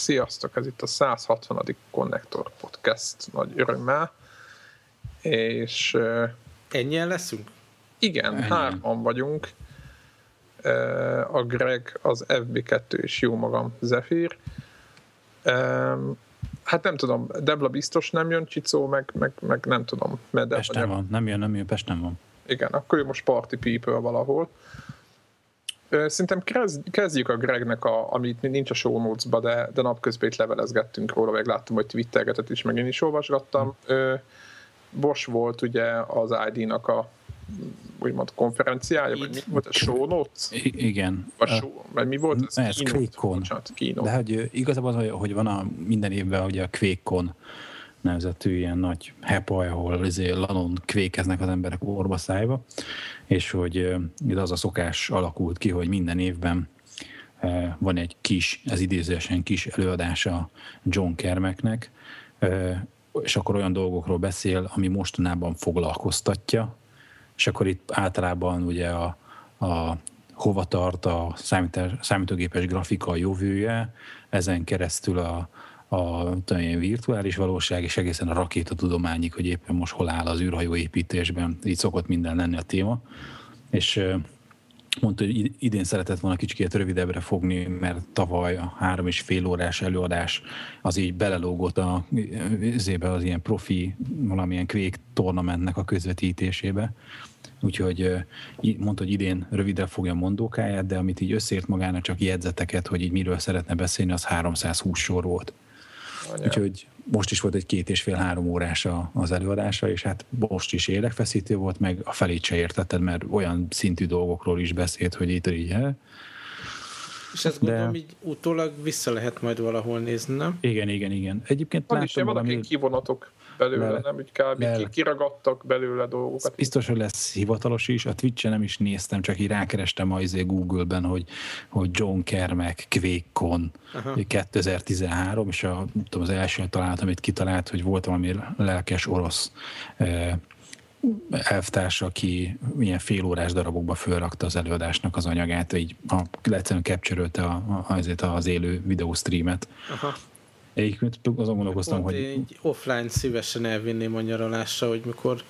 Sziasztok, ez itt a 160. Connector Podcast nagy örömmel, és Ennyien leszünk? igen, Ennyi. hárman vagyunk. A Greg, az FB2 és jó magam, Zephyr. Hát nem tudom, Debla biztos nem jön, Csicó, meg, meg, meg nem tudom. Mert Pesten van, nem jön, nem jön, Pesten van. Igen, akkor ő most party people valahol. Szerintem kezd- kezdjük a Gregnek, a, amit nincs a show notes de, de napközben itt levelezgettünk róla, meg láttam, hogy twittergetett is, meg én is olvasgattam. Ö, Bosch volt ugye az ID-nak a úgymond konferenciája, vagy mi volt a show notes? I- igen. Vagy, show, vagy mi volt ez? Ez keynote. De hogy ö, igazából az, hogy- van a minden évben ugye a QuakeCon nevezetű ilyen nagy hepaj, ahol izé lanon kvékeznek az emberek orba szájba, és hogy itt az a szokás alakult ki, hogy minden évben van egy kis, ez idézősen kis előadása John Kermeknek, és akkor olyan dolgokról beszél, ami mostanában foglalkoztatja, és akkor itt általában ugye a, a hova tart a számítógépes grafika jövője, ezen keresztül a, a én, virtuális valóság, és egészen a rakétatudományig, hogy éppen most hol áll az űrhajó építésben, így szokott minden lenni a téma. És mondta, hogy id- idén szeretett volna kicsit rövidebbre fogni, mert tavaly a három és fél órás előadás az így belelógott a, zébe az ilyen profi, valamilyen kvék tornamentnek a közvetítésébe. Úgyhogy mondta, hogy idén rövidre fogja mondókáját, de amit így összért magának csak jegyzeteket, hogy így miről szeretne beszélni, az 320 sor volt. Anya. Úgyhogy most is volt egy két és fél-három órás az előadása, és hát most is érdekfeszítő volt, meg a felét se értetted, mert olyan szintű dolgokról is beszélt, hogy itt így, he? És ezt De- gondolom, így utólag vissza lehet majd valahol nézni, nem? Igen, igen, igen. Egyébként Van is láttam valami valami, kivonatok belőle, Le- nem? Úgy kb. ki, kiragadtak belőle dolgokat. biztos, hogy lesz hivatalos is, a Twitch-en nem is néztem, csak így rákerestem az izé Google-ben, hogy, hogy John Kermek, QuakeCon Aha. 2013, és a, nem tudom, az első találat, amit kitalált, hogy volt valami lelkes orosz eh, elvtárs, aki ilyen félórás darabokba fölrakta az előadásnak az anyagát, így a, egyszerűen capture a, a, azért az élő videóstreamet. Aha. Egyébként azon gondolkoztam, hogy egy offline szívesen elvinném a nyaralásra, hogy mikor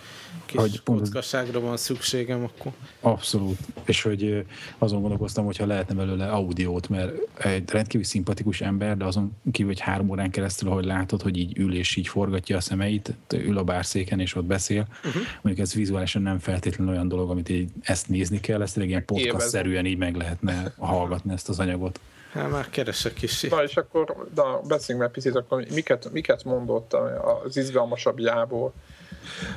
kis Hogy kockaságra van szükségem, akkor Abszolút. És hogy azon gondolkoztam, hogyha lehetne belőle audiót, mert egy rendkívül szimpatikus ember, de azon kívül, hogy három órán keresztül, ahogy látod, hogy így ül és így forgatja a szemeit, ül a bárszéken és ott beszél. Uh-huh. Mondjuk ez vizuálisan nem feltétlenül olyan dolog, amit így ezt nézni kell, ezt tényleg ilyen podcast-szerűen így meg lehetne hallgatni ezt az anyagot. Hát már keresek is. Na és akkor, na, beszéljünk már picit, akkor miket, miket mondott az izgalmasabbjából?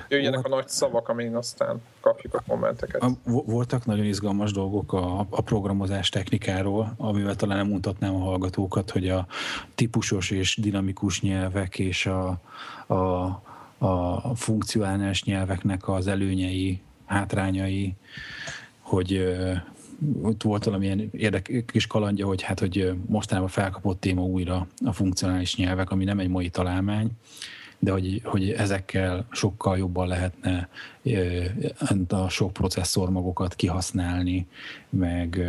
Jöjjenek a nagy szavak, amin aztán kapjuk a kommenteket. A, vo- voltak nagyon izgalmas dolgok a, a programozás technikáról, amivel talán nem mutatnám a hallgatókat, hogy a típusos és dinamikus nyelvek és a, a, a funkcionális nyelveknek az előnyei, hátrányai, hogy ott volt valamilyen érdekes kalandja, hogy hát, hogy mostanában felkapott téma újra a funkcionális nyelvek, ami nem egy mai találmány, de hogy, hogy ezekkel sokkal jobban lehetne a sok processzormagokat kihasználni, meg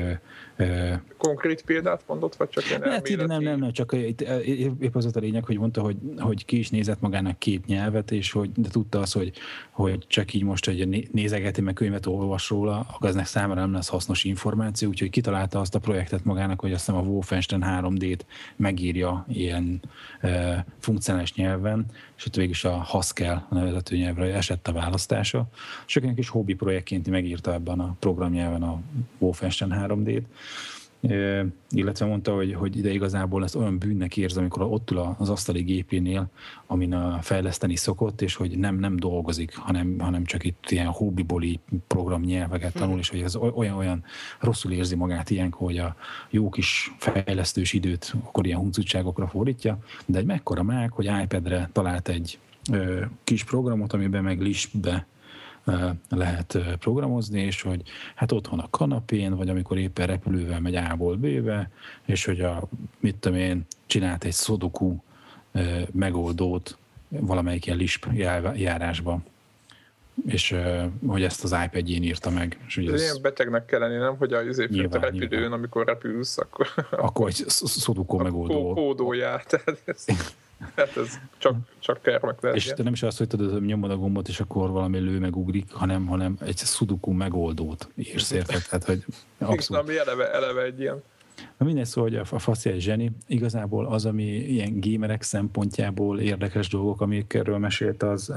Konkrét példát mondott, vagy csak ilyen Hát nem, nem, nem, csak itt, épp az a lényeg, hogy mondta, hogy, hogy ki is nézett magának két nyelvet, és hogy, de tudta az, hogy, hogy csak így most, hogy né- nézegeti, meg könyvet olvas róla, akkor eznek számára nem lesz hasznos információ, úgyhogy kitalálta azt a projektet magának, hogy azt hiszem a Wolfenstein 3D-t megírja ilyen e, funkcionális nyelven, és ott végig is a Haskell a nevezető nyelvre esett a választása. És olyan kis hobbi projektként megírta ebben a programnyelven a Wolfenstein 3D-t, Ö, illetve mondta, hogy, hogy ide igazából ezt olyan bűnnek érzi, amikor ott ül az asztali gépénél, amin a fejleszteni szokott, és hogy nem, nem dolgozik, hanem, hanem csak itt ilyen így programnyelveket tanul, és hogy ez olyan, olyan rosszul érzi magát ilyenkor, hogy a jó kis fejlesztős időt akkor ilyen huncutságokra fordítja, de egy mekkora mág, hogy iPad-re talált egy ö, kis programot, amiben meg Lisp-be lehet programozni, és hogy hát otthon a kanapén, vagy amikor éppen repülővel megy A-ból B-be, és hogy a, mit tudom én, csinált egy szodoku megoldót valamelyik ilyen Lisp jár- járásban. és hogy ezt az iPad-jén írta meg. És ugye ez ilyen betegnek kell lenni, nem? Hogy a izépült a repülőn, nyilván. amikor repülsz, akkor... Akkor egy szodukó megoldó. Kódóját. Ez, hát ez csak, csak lehet. És te nem is azt, hogy tudod, nyomod a gombot, és akkor valami lő meg ugrik, hanem, hanem egy szudukó megoldót írsz érted. Tehát, hogy abszolút. Ami eleve, eleve egy ilyen Na minden szó, hogy a fasziai zseni igazából az, ami ilyen gamerek szempontjából érdekes dolgok, amikről mesélt, az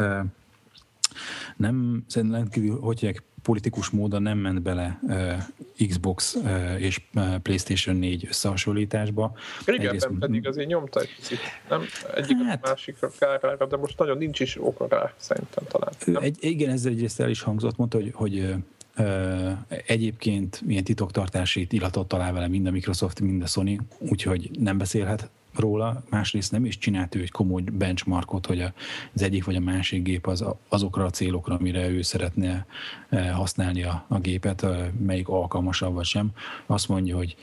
nem, szerintem rendkívül, hogy politikus módon nem ment bele Xbox és PlayStation 4 összehasonlításba. Régebben pedig azért nyomta egy picit, nem egyik hát, a másikra kárára, de most nagyon nincs is oka rá, szerintem talán. Nem? Egy, igen, ez egyrészt el is hangzott, mondta, hogy, hogy Egyébként ilyen titoktartási illatot talál vele mind a Microsoft, mind a Sony, úgyhogy nem beszélhet róla, másrészt nem is csinált ő egy komoly benchmarkot, hogy az egyik vagy a másik gép az azokra a célokra, amire ő szeretne használni a, a gépet, melyik alkalmasabb vagy sem. Azt mondja, hogy,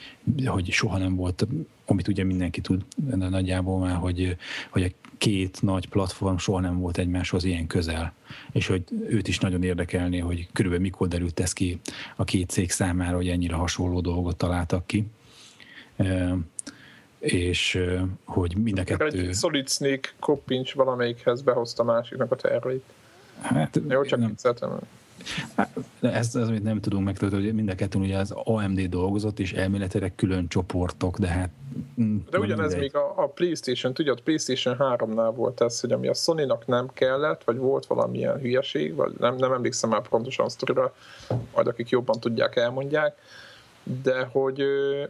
hogy soha nem volt, amit ugye mindenki tud nagyjából már, hogy, hogy a két nagy platform soha nem volt egymáshoz ilyen közel, és hogy őt is nagyon érdekelné, hogy körülbelül mikor derült ez ki a két cég számára, hogy ennyire hasonló dolgot találtak ki és hogy mind a kettő... Egy Solid Snake koppincs valamelyikhez behozta másiknak a terveit. Hát, Jó, csak nem. Hát, ez az, amit nem tudunk megtudni, hogy mind a kettőn ugye az AMD dolgozott, és elméletileg külön csoportok, de hát... Mm, de ugyanez mindegy. még a, a PlayStation, tudod, PlayStation 3-nál volt ez, hogy ami a Sony-nak nem kellett, vagy volt valamilyen hülyeség, vagy nem, nem emlékszem már pontosan sztorira, majd akik jobban tudják, elmondják, de hogy,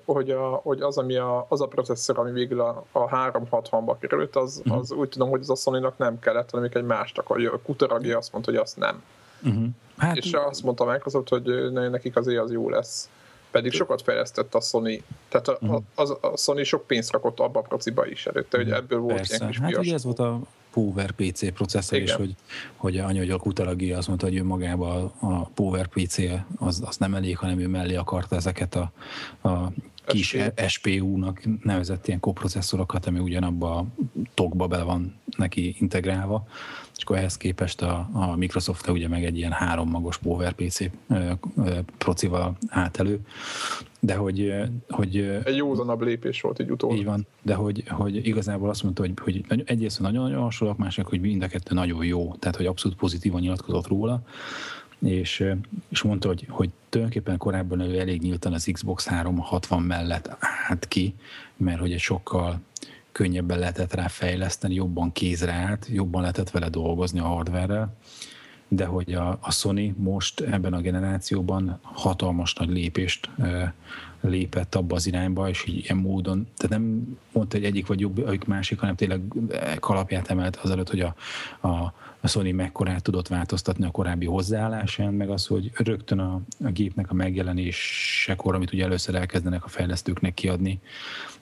hogy, a, hogy az, ami a, az a processzor, ami végül a, a 360-ba került, az, uh-huh. az úgy tudom, hogy az a sony nem kellett, hanem egy másnak, hogy a Kutaragi azt mondta, hogy azt nem. Uh-huh. Hát, és azt mondta Microsoft, hogy nekik azért az jó lesz. Pedig sokat fejlesztett a Sony, tehát a, uh-huh. a, a Sony sok pénzt rakott abba a prociba is előtte, hogy ebből volt Persze. ilyen kis Hát ugye ez volt a Power PC processzor is, hogy, hogy hogy a Kutalagi azt mondta, hogy ő magában a, a Power PC az, az nem elég, hanem ő mellé akarta ezeket a, a kis SPU-nak nevezett ilyen koprocesszorokat, ami ugyanabba a tokba bele van neki integrálva, és akkor ehhez képest a, a Microsoft ugye meg egy ilyen három magos PowerPC procival állt elő, de hogy... hogy egy józanabb lépés volt egy utólag. Így van, de hogy, hogy igazából azt mondta, hogy, hogy egyrészt nagyon-nagyon hasonlóak, mások, hogy mind a kettő nagyon jó, tehát hogy abszolút pozitívan nyilatkozott róla, és, és mondta, hogy, hogy tulajdonképpen korábban ő elég nyíltan az Xbox 360 mellett állt ki, mert hogy egy sokkal könnyebben lehetett rá fejleszteni, jobban kézre állt, jobban lehetett vele dolgozni a hardware de hogy a, a Sony most ebben a generációban hatalmas nagy lépést e, lépett abba az irányba, és így ilyen módon, tehát nem mondta, hogy egyik vagy jobb, vagy másik, hanem tényleg kalapját emelt azelőtt, hogy a, a, a Sony mekkorát tudott változtatni a korábbi hozzáállásán, meg az, hogy rögtön a, a gépnek a megjelenésekor, amit ugye először elkezdenek a fejlesztőknek kiadni,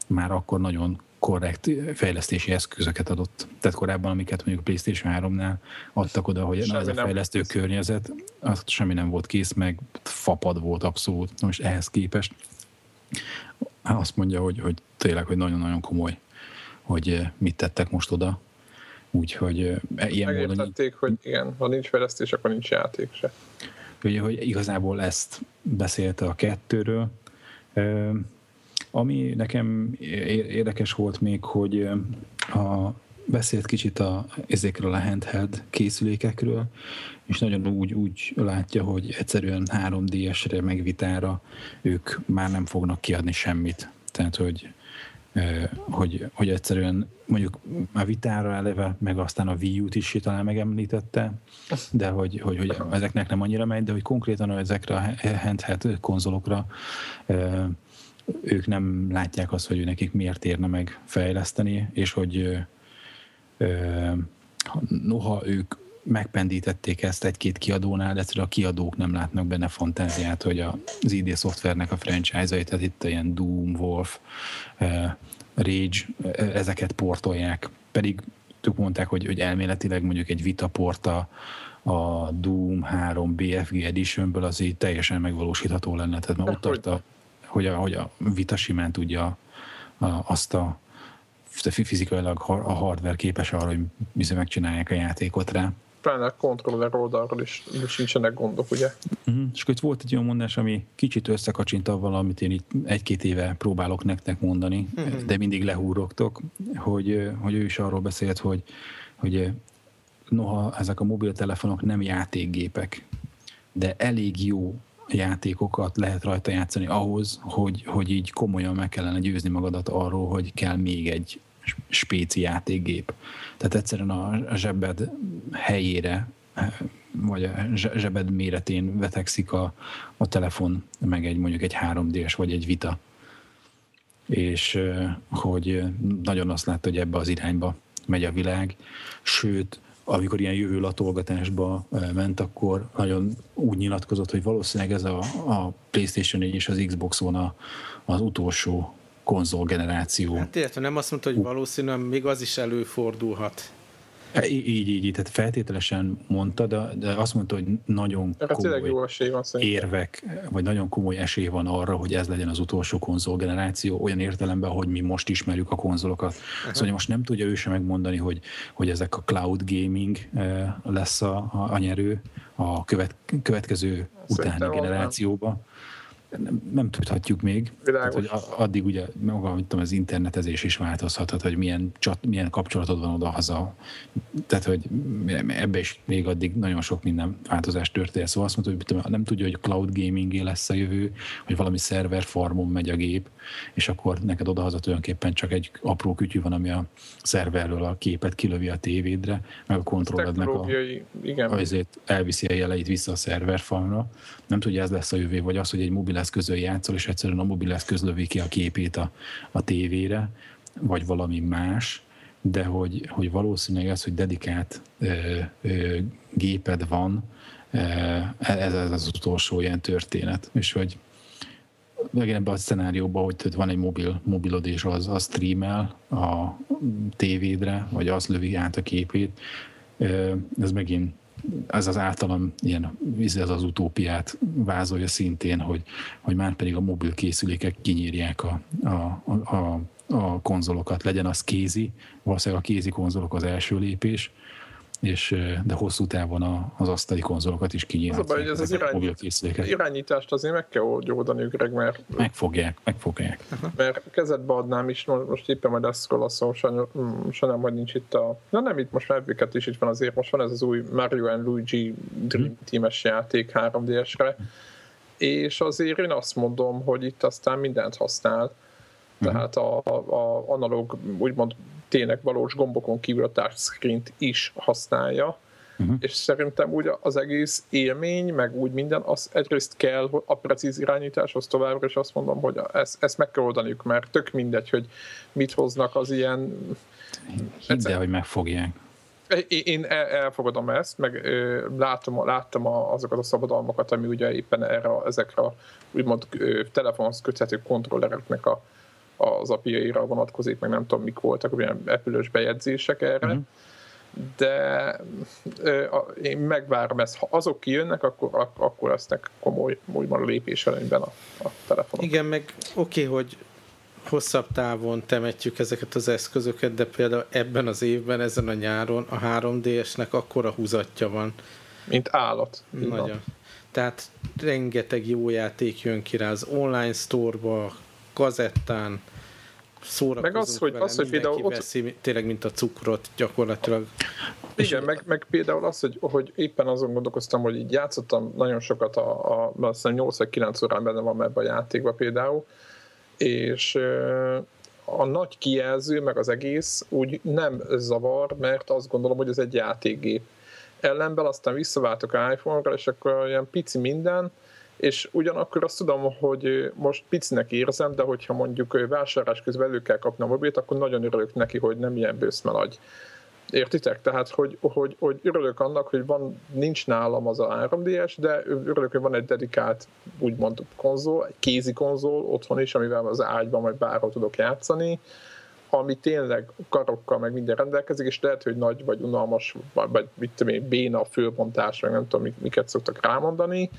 már akkor nagyon korrekt fejlesztési eszközöket adott. Tehát korábban, amiket mondjuk PlayStation 3-nál adtak oda, hogy na, ez a fejlesztő környezet, az semmi nem volt kész, meg fapad volt abszolút. Most ehhez képest azt mondja, hogy, hogy tényleg, hogy nagyon-nagyon komoly, hogy mit tettek most oda. Úgyhogy eh, ilyen módon... hogy igen, ha nincs fejlesztés, akkor nincs játék se. Ugye, hogy igazából ezt beszélte a kettőről. Ami nekem érdekes volt még, hogy a, beszélt kicsit a, ezekről a handheld készülékekről, és nagyon úgy, úgy látja, hogy egyszerűen 3DS-re, meg vitára ők már nem fognak kiadni semmit. Tehát, hogy, hogy, hogy egyszerűen mondjuk a vitára eleve, meg aztán a Wii U-t is talán megemlítette, de hogy, hogy, hogy ezeknek nem annyira megy, de hogy konkrétan ezekre a handheld konzolokra ők nem látják azt, hogy nekik miért érne meg fejleszteni, és hogy noha ők megpendítették ezt egy-két kiadónál, de egyszerűen a kiadók nem látnak benne fantáziát, hogy az ID szoftvernek a franchise-ait, tehát itt ilyen Doom, Wolf, Rage, ezeket portolják. Pedig ők mondták, hogy, hogy elméletileg mondjuk egy vitaport a, a Doom 3 BFG Editionből az így teljesen megvalósítható lenne. Tehát már ott tart a, hogy a, hogy a vita simán tudja a, azt a fizikailag a hardware képes arra, hogy bizony megcsinálják a játékot rá. Pláne a kontroller oldalról is, is nincsenek gondok, ugye? Uh-huh. És akkor itt volt egy olyan mondás, ami kicsit összekacsint avval, amit én itt egy-két éve próbálok nektek mondani, uh-huh. de mindig lehúrogtok, hogy, hogy ő is arról beszélt, hogy, hogy noha ezek a mobiltelefonok nem játékgépek, de elég jó játékokat lehet rajta játszani ahhoz, hogy, hogy így komolyan meg kellene győzni magadat arról, hogy kell még egy spéci játékgép. Tehát egyszerűen a zsebed helyére vagy a zsebed méretén vetekszik a, a telefon, meg egy mondjuk egy 3D-s vagy egy Vita. És hogy nagyon azt látta, hogy ebbe az irányba megy a világ, sőt, amikor ilyen jövő latolgatásba ment, akkor nagyon úgy nyilatkozott, hogy valószínűleg ez a, a PlayStation 4 és az Xbox One az utolsó konzol generáció. Hát illetve nem azt mondta, hogy valószínűleg még az is előfordulhat. E, így, így, így, tehát feltételesen mondta, de, de azt mondta, hogy nagyon komoly jó esély van érvek, vagy nagyon komoly esély van arra, hogy ez legyen az utolsó konzol generáció, olyan értelemben, hogy mi most ismerjük a konzolokat. Uh-huh. Szóval most nem tudja ő sem megmondani, hogy, hogy ezek a cloud gaming e, lesz a, a, a nyerő a követ, következő Szerintem utáni generációba. Nem nem, tudhatjuk még. Tehát, hogy addig ugye maga, mit tudom, az internetezés is változhathat, hogy milyen, csat, milyen kapcsolatod van oda-haza. Tehát, hogy ebbe is még addig nagyon sok minden változás történt. Szóval azt mondta, hogy tudom, nem tudja, hogy cloud gaming lesz a jövő, hogy valami szerver farmon megy a gép, és akkor neked oda-haza tulajdonképpen csak egy apró kütyű van, ami a szerverről a képet kilövi a tévédre, meg a kontrollednek a, igen. azért elviszi a jeleit vissza a szerver farmra. Nem tudja, ez lesz a jövő, vagy az, hogy egy mobil mobileszközön játszol, és egyszerűen a mobileszköz lövi ki a képét a, a tévére, vagy valami más, de hogy, hogy valószínűleg ez, hogy dedikált ö, ö, géped van, ez, ez az utolsó ilyen történet, és hogy megint ebben a szenárióban, hogy van egy mobil, mobilod, és az, az streamel a tévédre, vagy az lövi át a képét, ez megint ez az általam ilyen, ez az utópiát vázolja szintén, hogy, hogy már pedig a mobil készülékek kinyírják a, a, a, a konzolokat, legyen az kézi, valószínűleg a kézi konzolok az első lépés, és, de hosszú távon az asztali konzolokat is kinyírhatják. Az a baj, hogy ez az irány, irányítást azért meg kell oldani Greg, mert... Megfogják, megfogják. Mert kezedbe adnám is, most éppen majd ezt szkolaszol, sajnálom, hogy nincs itt a... Na nem itt, most már is itt van azért, most van ez az új Mario and Luigi Dream mhm. Team-es játék 3DS-re, és azért én azt mondom, hogy itt aztán mindent használ. Mhm. Tehát a, a, a analóg, úgymond tényleg valós gombokon kívül a touchscreen-t is használja, uh-huh. és szerintem úgy az egész élmény, meg úgy minden, az egyrészt kell a precíz irányításhoz továbbra, és azt mondom, hogy ezt, ezt meg kell oldaniuk, mert tök mindegy, hogy mit hoznak az ilyen... Hidd el, hogy megfogják. Én elfogadom ezt, meg látom, láttam azokat a szabadalmakat, ami ugye éppen erre, ezekre úgymond telefonhoz köthető kontrollereknek a az API-ra vonatkozik, meg nem tudom, mik voltak olyan apple bejegyzések erre, uh-huh. de ö, én megvárom ezt. Ha azok kijönnek, akkor, ak- akkor lesznek komoly úgymond lépés előnyben a, a telefonok. Igen, meg oké, okay, hogy hosszabb távon temetjük ezeket az eszközöket, de például ebben az évben, ezen a nyáron a 3DS-nek akkora húzatja van. Mint állat. Nagyon. Tehát rengeteg jó játék jön ki rá az online store-ba, kazettán, szórakozunk meg az, hogy, vele, az, hogy például ott... veszi, tényleg, mint a cukrot gyakorlatilag. Igen, meg, meg például az, hogy, hogy éppen azon gondolkoztam, hogy így játszottam nagyon sokat, a, a, azt 8 vagy 9 órán benne van ebben a játékban például, és a nagy kijelző, meg az egész úgy nem zavar, mert azt gondolom, hogy ez egy játékgép. Ellenben aztán visszaváltok iPhone-ra, és akkor olyan pici minden, és ugyanakkor azt tudom, hogy most picinek érzem, de hogyha mondjuk vásárlás közben elő kell kapni a mobilt, akkor nagyon örülök neki, hogy nem ilyen bőszmelagy. Értitek? Tehát, hogy, hogy, hogy örülök annak, hogy van, nincs nálam az a 3DS, de örülök, hogy van egy dedikált, úgymond konzol, egy kézi konzol otthon is, amivel az ágyban vagy bárhol tudok játszani, ami tényleg karokkal meg minden rendelkezik, és lehet, hogy nagy vagy unalmas, vagy mit tudom én, béna fölbontás, meg nem tudom, miket szoktak rámondani,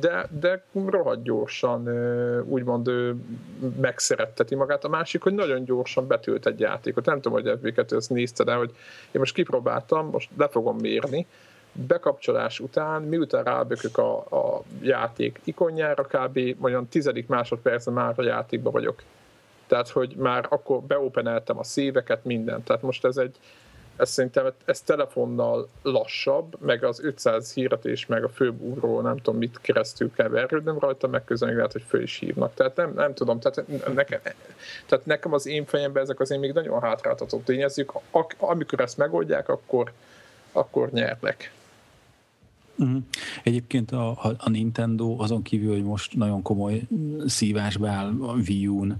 de, de rohadt gyorsan úgymond megszeretteti magát. A másik, hogy nagyon gyorsan betölt egy játékot. Nem tudom, hogy FB2 ezt nézte, de hogy én most kipróbáltam, most le fogom mérni, bekapcsolás után, miután rábökök a, a játék ikonjára, kb. olyan tizedik másodpercen már a játékban vagyok. Tehát, hogy már akkor beopeneltem a szíveket, mindent. Tehát most ez egy, ez szerintem ez telefonnal lassabb, meg az 500 híretés, meg a főbúró, nem tudom mit keresztül kell verődnöm rajta, meg közben lehet, hogy föl is hívnak. Tehát nem, nem tudom, tehát nekem, tehát nekem az én fejemben ezek azért még nagyon hátráltató tényezők. Amikor ezt megoldják, akkor, akkor nyernek. Uh-huh. Egyébként a, a, a Nintendo azon kívül, hogy most nagyon komoly szívásba áll a Wii U-n,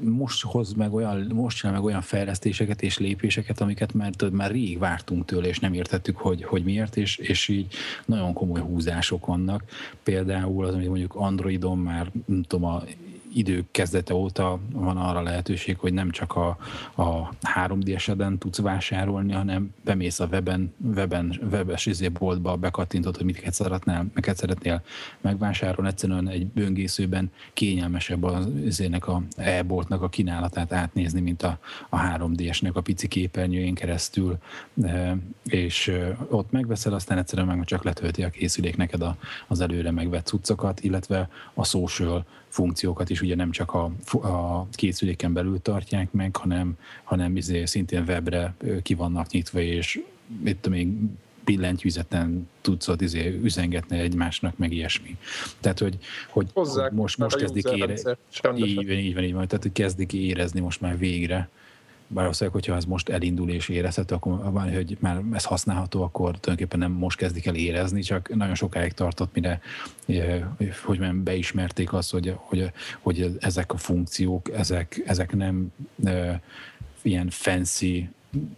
most hoz meg olyan, most csinál meg olyan fejlesztéseket és lépéseket, amiket már, már rég vártunk tőle, és nem értettük, hogy, hogy miért, és, és így nagyon komoly húzások vannak. Például az, amit mondjuk Androidon már, nem tudom, a idők kezdete óta van arra lehetőség, hogy nem csak a, a 3D-eseden tudsz vásárolni, hanem bemész a weben, weben webes izé boltba, bekattintod, hogy mit szeretnél, miket szeretnél megvásárolni, egyszerűen egy böngészőben kényelmesebb az izének a e-boltnak a kínálatát átnézni, mint a, a 3D-esnek a pici képernyőjén keresztül, e, és ott megveszel, aztán egyszerűen meg csak letölti a készülék neked a, az előre megvett cuccokat, illetve a social funkciókat is ugye nem csak a, a készüléken belül tartják meg, hanem, hanem izé szintén webre ki vannak nyitva, és itt még billentyűzeten tudsz ott izé üzengetni egymásnak, meg ilyesmi. Tehát, hogy, hogy, Hozzák, most, most kezdik érezni. Így, így van, így van. Tehát, hogy kezdik érezni most már végre valószínűleg, hogyha ez most elindul és érezhető, akkor hogy már ez használható, akkor tulajdonképpen nem most kezdik el érezni, csak nagyon sokáig tartott, mire hogy már beismerték azt, hogy, hogy, hogy ezek a funkciók, ezek, ezek nem ilyen fancy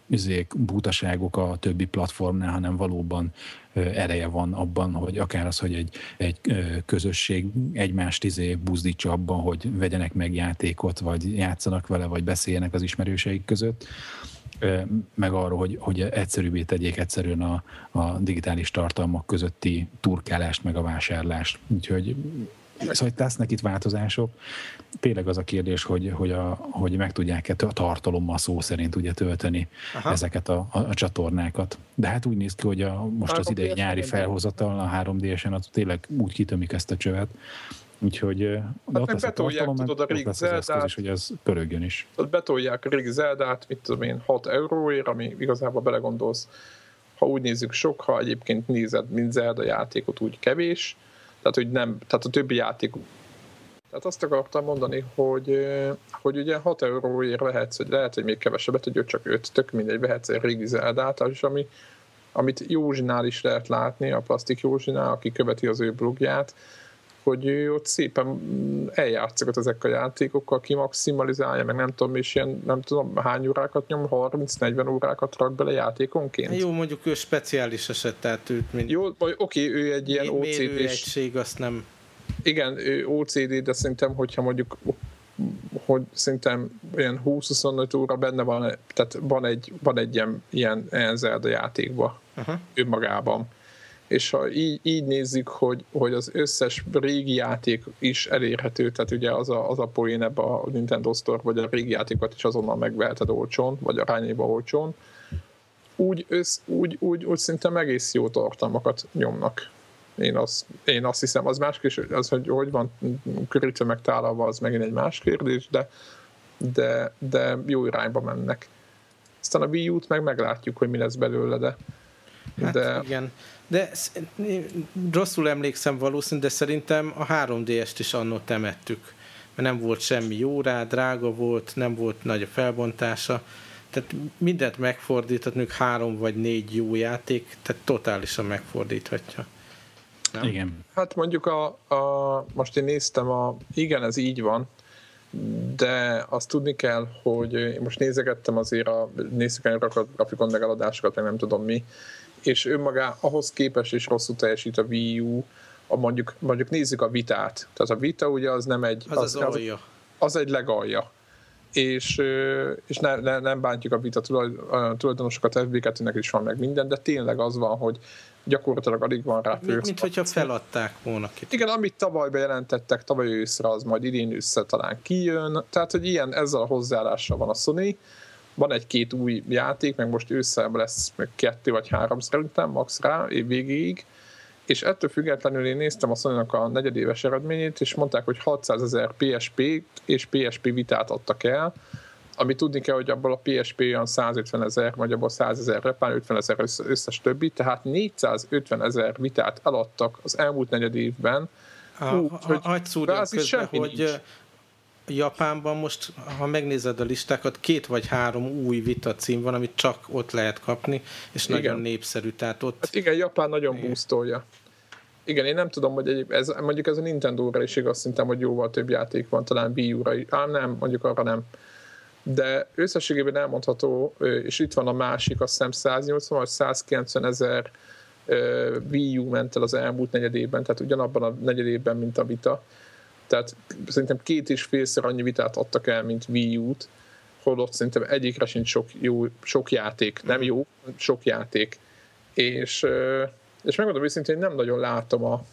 üzék, butaságok a többi platformnál, hanem valóban ereje van abban, hogy akár az, hogy egy, egy közösség egymást izé buzdítsa abban, hogy vegyenek meg játékot, vagy játszanak vele, vagy beszéljenek az ismerőseik között, meg arról, hogy, hogy egyszerűbbé tegyék egyszerűen a, a digitális tartalmak közötti turkálást, meg a vásárlást. Úgyhogy Szóval tesznek itt változások. Tényleg az a kérdés, hogy, hogy, a, hogy meg tudják-e a tartalommal szó szerint ugye tölteni Aha. ezeket a, a, a csatornákat. De hát úgy néz ki, hogy a, most az idei nyári felhozatal a 3D-esen az tényleg úgy kitömik ezt a csövet, Úgyhogy hát ott betolják, tudod, a Rig Zeldát, is, hogy ez pörögjön is. Tudod, betolják a Rig Zeldát, mit tudom én, 6 euróért, ami igazából belegondolsz, ha úgy nézzük sok, ha egyébként nézed, mint Zelda játékot, úgy kevés, tehát, hogy nem, tehát a többi játék tehát azt akartam mondani, hogy, hogy ugye 6 euróért vehetsz, hogy lehet, hogy még kevesebbet, hogy csak 5, tök mindegy, vehetsz egy régi Zeldát, és ami, amit Józsinál is lehet látni, a Plastik Józsinál, aki követi az ő blogját, hogy ő ott szépen eljátszik ezekkel a játékokkal, kimaximalizálja, meg nem tudom, és ilyen, nem tudom, hány órákat nyom, 30-40 órákat rak bele játékonként. Jó, mondjuk ő speciális eset, tehát őt mint... Jó, vagy oké, ő egy ilyen OCD-s... azt nem... Igen, ő OCD, de szerintem, hogyha mondjuk hogy szerintem olyan 20-25 óra benne van, tehát van egy, van egy ilyen, ilyen, ilyen Zelda játékban uh-huh. önmagában és ha így, így nézzük, hogy, hogy az összes régi játék is elérhető, tehát ugye az a, az a poén ebbe a Nintendo Store, vagy a régi játékokat is azonnal megveheted olcsón, vagy arányéba olcsón, úgy, össz, úgy, úgy, úgy szinte egész jó tartalmakat nyomnak. Én, az, én azt hiszem, az más kérdés, az, hogy hogy van körítve meg tálalva, az megint egy más kérdés, de, de, de jó irányba mennek. Aztán a Wii U-t meg meglátjuk, hogy mi lesz belőle, de, hát de igen. De rosszul emlékszem valószínű, de szerintem a 3DS-t is annó temettük. Mert nem volt semmi jó rá, drága volt, nem volt nagy a felbontása. Tehát mindent megfordíthat, mondjuk három vagy négy jó játék, tehát totálisan megfordíthatja. Nem? Igen. Hát mondjuk a, a, most én néztem a, igen, ez így van, de azt tudni kell, hogy én most nézegettem azért a, nézzük a grafikon megeladásokat, meg nem tudom mi, és önmagá ahhoz képest is rosszul teljesít a Wii U, a mondjuk, mondjuk nézzük a vitát. Tehát a vita ugye az nem egy... Az az, az, az, az egy legalja. és, és ne, ne, nem bántjuk a Vita tulajdonosokat, FB2-nek is van meg minden, de tényleg az van, hogy gyakorlatilag alig van rá Mint, mint hogyha feladták volna ki. Igen, amit tavaly bejelentettek, tavaly őszre, az majd idén ősszel talán kijön. Tehát, hogy ilyen ezzel a hozzáállással van a Sony. Van egy-két új játék, meg most ősszel lesz meg kettő vagy három szerintem, max rá, év végéig. És ettől függetlenül én néztem a sony a negyedéves eredményét, és mondták, hogy 600 ezer PSP és PSP vitát adtak el, ami tudni kell, hogy abból a PSP olyan 150 ezer, vagy abból 100 ezer repán, 50 ezer összes többi, tehát 450 ezer vitát eladtak az elmúlt negyed évben. A, úgy, hogy szúrjam közben, hogy nincs. Japánban most, ha megnézed a listákat, két vagy három új vita cím van, amit csak ott lehet kapni, és igen. nagyon népszerű. Tehát ott... Hát igen, Japán nagyon igen. boostolja. Igen, én nem tudom, hogy egy, ez, mondjuk ez a Nintendo-ra is igaz, szintem, hogy jóval több játék van, talán Wii U-ra, ám nem, mondjuk arra nem de összességében elmondható, és itt van a másik, azt hiszem 180 vagy 190 ezer Wii U ment el az elmúlt negyedében, tehát ugyanabban a negyedében, mint a Vita. Tehát szerintem két és félszer annyi vitát adtak el, mint Wii U-t, holott szerintem egyikre sincs sok, jó, sok játék, nem jó, sok játék. És, és megmondom őszintén, nem nagyon látom a,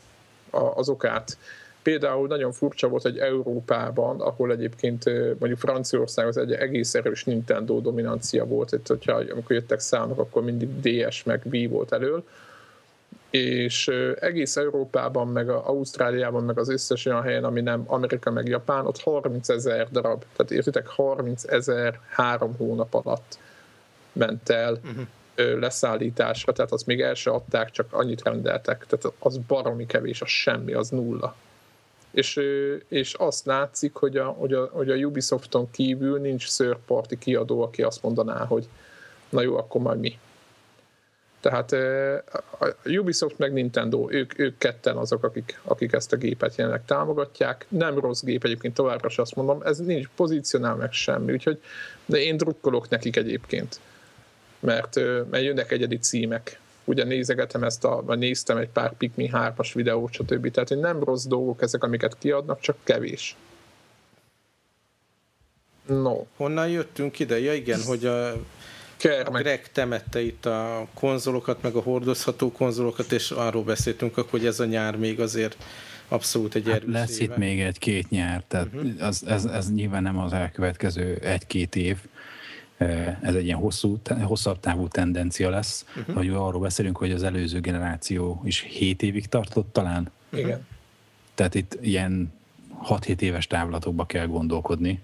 a, az okát. Például nagyon furcsa volt, hogy Európában, ahol egyébként mondjuk Franciaország az egy egész erős Nintendo dominancia volt, itt, hogyha amikor jöttek számok, akkor mindig DS meg Wii volt elől, és egész Európában, meg a Ausztráliában, meg az összes olyan helyen, ami nem Amerika, meg Japán, ott 30 ezer darab, tehát értitek, 30 ezer három hónap alatt ment el uh-huh. leszállításra, tehát azt még el se adták, csak annyit rendeltek, tehát az baromi kevés, az semmi, az nulla és, és azt látszik, hogy a, hogy, a, hogy a Ubisofton kívül nincs third party kiadó, aki azt mondaná, hogy na jó, akkor majd mi. Tehát a Ubisoft meg Nintendo, ők, ők ketten azok, akik, akik ezt a gépet jelenleg támogatják. Nem rossz gép egyébként, továbbra is azt mondom, ez nincs pozícionál meg semmi, úgyhogy de én drukkolok nekik egyébként, mert, mert jönnek egyedi címek, ugye nézegetem ezt a, vagy néztem egy pár Pikmin 3-as videót, stb. Tehát nem rossz dolgok ezek, amiket kiadnak, csak kevés. No. Honnan jöttünk ide? Ja igen, hogy a, Kermek. a Greg temette itt a konzolokat, meg a hordozható konzolokat, és arról beszéltünk, hogy ez a nyár még azért abszolút egy hát Lesz éve. itt még egy-két nyár, tehát uh-huh. az, ez, ez nyilván nem az elkövetkező egy-két év, ez egy ilyen hosszú, hosszabb távú tendencia lesz, uh-huh. hogy arról beszélünk, hogy az előző generáció is 7 évig tartott talán. Igen. Tehát itt ilyen 6-7 éves távlatokba kell gondolkodni.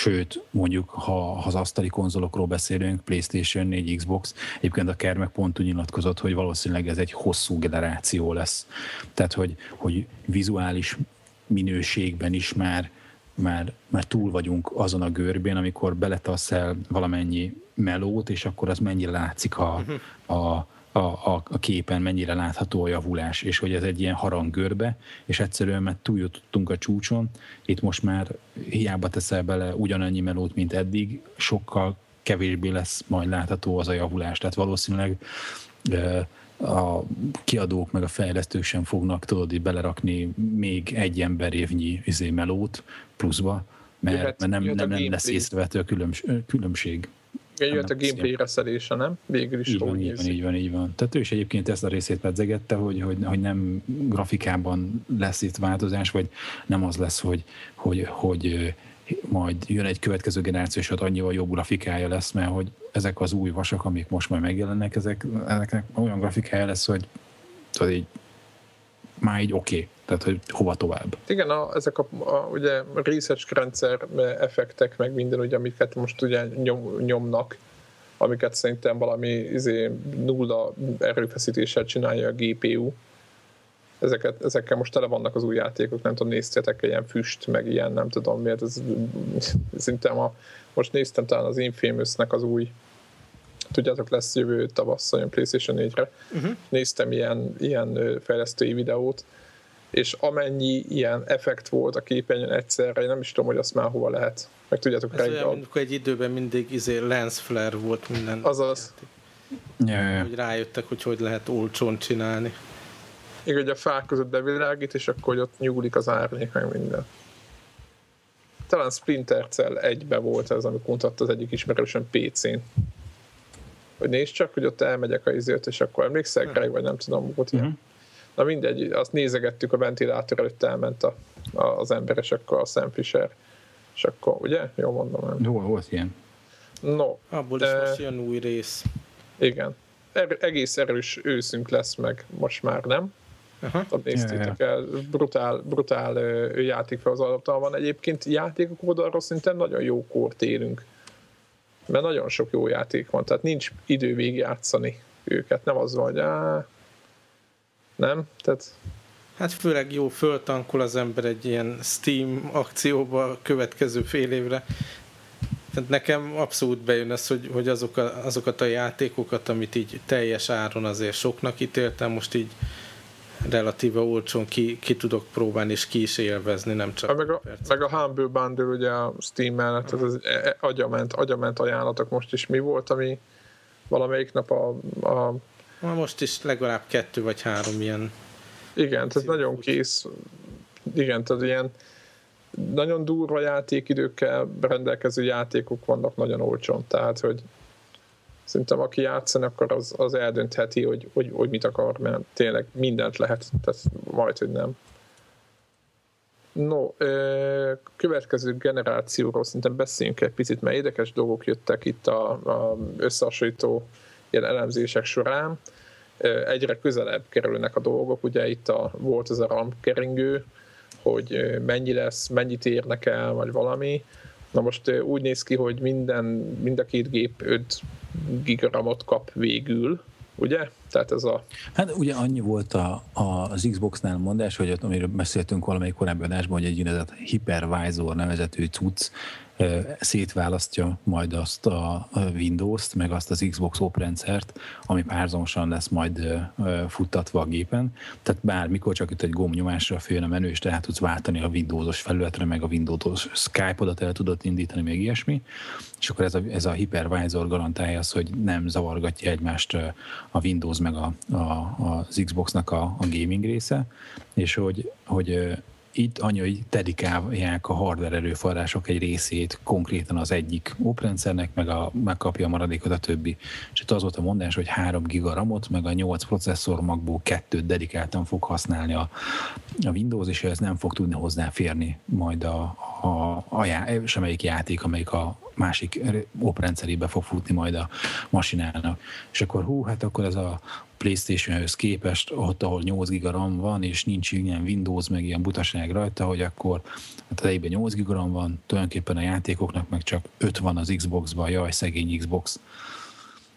Sőt, mondjuk, ha, ha az asztali konzolokról beszélünk, PlayStation 4, Xbox, egyébként a Kermek pont úgy nyilatkozott, hogy valószínűleg ez egy hosszú generáció lesz. Tehát, hogy, hogy vizuális minőségben is már már, már túl vagyunk azon a görbén, amikor beletaszel valamennyi melót, és akkor az mennyire látszik a, a, a, a, a képen, mennyire látható a javulás, és hogy ez egy ilyen haranggörbe, és egyszerűen mert túljutottunk a csúcson, itt most már hiába teszel bele ugyanannyi melót, mint eddig, sokkal kevésbé lesz majd látható az a javulás. Tehát valószínűleg a kiadók meg a fejlesztők sem fognak tudod így belerakni még egy emberévnyi izé melót pluszba, mert, jöhet, mert nem, nem, nem lesz észrevető a különbség. Igen, jöhet a gameplay reszelése, nem? Végül is így van, így van, így van, így van. Tehát ő is egyébként ezt a részét pedzegette, hogy, hogy, hogy nem grafikában lesz itt változás, vagy nem az lesz, hogy, hogy, hogy majd jön egy következő generáció, és ott annyival jobb grafikája lesz, mert hogy ezek az új vasak, amik most majd megjelennek, ezek, ezeknek olyan grafikája lesz, hogy tudod így már így oké. Okay. Tehát, hogy hova tovább. Igen, a, ezek a, a ugye research rendszer effektek, meg minden, ugye, amiket most ugye nyom, nyomnak, amiket szerintem valami izé, nulla erőfeszítéssel csinálja a GPU, ezeket, ezekkel most tele vannak az új játékok, nem tudom, néztétek ilyen füst, meg ilyen, nem tudom miért, ez, szerintem a, most néztem talán az Infamousnek az új tudjátok, lesz jövő tavasz olyan PlayStation 4-re. Uh-huh. Néztem ilyen, ilyen fejlesztői videót, és amennyi ilyen effekt volt a képernyőn egyszerre, én nem is tudom, hogy azt már hova lehet. Meg tudjátok Ez olyan, mint egy időben mindig izé lens flare volt minden. Azaz. Ja, ja. Hogy rájöttek, hogy hogy lehet olcsón csinálni. Igen, hogy a fák között bevilágít, és akkor hogy ott nyúlik az árnyék, meg minden. talán Splinter Cell egybe volt ez, amikor mutatta az egyik ismerősen PC-n. Hogy nézd csak, hogy ott elmegyek a izért, és akkor emlékszel, hm. Greg, vagy nem tudom, volt ilyen. Uh-huh. Na mindegy, azt nézegettük a ventilátor előtt elment a, a, az ember, és akkor a Sam Fisher. És akkor, ugye? Jó mondom. Nem? Jó, volt ilyen. No. Abból is most jön új rész. Igen. Er, egész erős őszünk lesz meg, most már nem. Aha. Néztétek el, brutál, brutál játék fel az van. Egyébként játékok oldalról szinte nagyon jó kort élünk. Mert nagyon sok jó játék van, tehát nincs idő végigjátszani őket. Nem az van, hogy áh, nem? Tehát Hát főleg jó, föltankol az ember egy ilyen Steam akcióba a következő fél évre. Tehát nekem abszolút bejön az, hogy, hogy azok a, azokat a játékokat, amit így teljes áron azért soknak ítéltem, most így relatíve olcsón ki, ki tudok próbálni, és ki is élvezni, nem csak meg a, meg a Humble Bundle ugye a Steam mellett, az, az e, e, agyament, agyament ajánlatok most is mi volt, ami valamelyik nap a, a most is legalább kettő vagy három ilyen igen, tehát nagyon kész. Igen, tehát ilyen nagyon durva játékidőkkel rendelkező játékok vannak nagyon olcsón, tehát hogy szerintem aki játszani, akkor az, az eldöntheti, hogy, hogy, hogy mit akar, mert tényleg mindent lehet, tehát majd, hogy nem. No, következő generációról szerintem beszéljünk egy picit, mert érdekes dolgok jöttek itt a, a összehasonlító ilyen elemzések során. Egyre közelebb kerülnek a dolgok, ugye itt a, volt ez a RAM keringő, hogy mennyi lesz, mennyit érnek el, vagy valami. Na most úgy néz ki, hogy minden, mind a két gép 5 gigaramot kap végül, ugye? Tehát ez a... Hát ugye annyi volt a, a, az Xbox-nál mondás, hogy ott, amiről beszéltünk valamelyik korábbi adásban, hogy egy úgynevezett hypervisor nevezetű cucc szétválasztja majd azt a Windows-t, meg azt az Xbox oprendszert, ami párzamosan lesz majd futtatva a gépen. Tehát bármikor csak itt egy gombnyomásra följön a menü, és tehát tudsz váltani a Windows-os felületre, meg a Windows-os Skype-odat el tudod indítani, még ilyesmi. És akkor ez a, ez a hypervisor garantálja azt, hogy nem zavargatja egymást a Windows meg a, a, az Xbox-nak a, a gaming része, és hogy, hogy itt anyai dedikálják a hardware erőforrások egy részét konkrétan az egyik oprendszernek, meg a, megkapja a maradékot a többi. És itt az volt a mondás, hogy 3 giga ramot, meg a 8 processzor magból kettőt dedikáltan fog használni a, a Windows, és ez nem fog tudni hozzáférni majd a, a, a já, semmelyik játék, amelyik a másik oprendszerébe fog futni majd a masinának. És akkor hú, hát akkor ez a Playstation-höz képest, ott, ahol 8 giga RAM van, és nincs ilyen Windows, meg ilyen butaság rajta, hogy akkor hát az 8 giga RAM van, tulajdonképpen a játékoknak meg csak 5 van az Xbox-ban, jaj, szegény Xbox.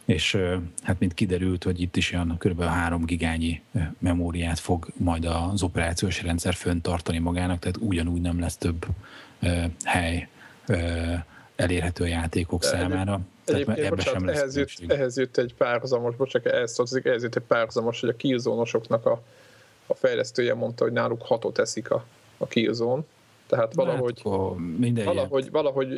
És hát mint kiderült, hogy itt is olyan kb. 3 gigányi memóriát fog majd az operációs rendszer föntartani magának, tehát ugyanúgy nem lesz több hely elérhető játékok számára. Egyébként, ebbe bocsánat, sem ehhez, jött, ehhez jött egy párhuzamos, bocsánat, ehhez tartozik, ehhez jött egy párhuzamos, hogy a killzone a, a fejlesztője mondta, hogy náluk hatot eszik a, a killzone, tehát valahogy, hát, valahogy, valahogy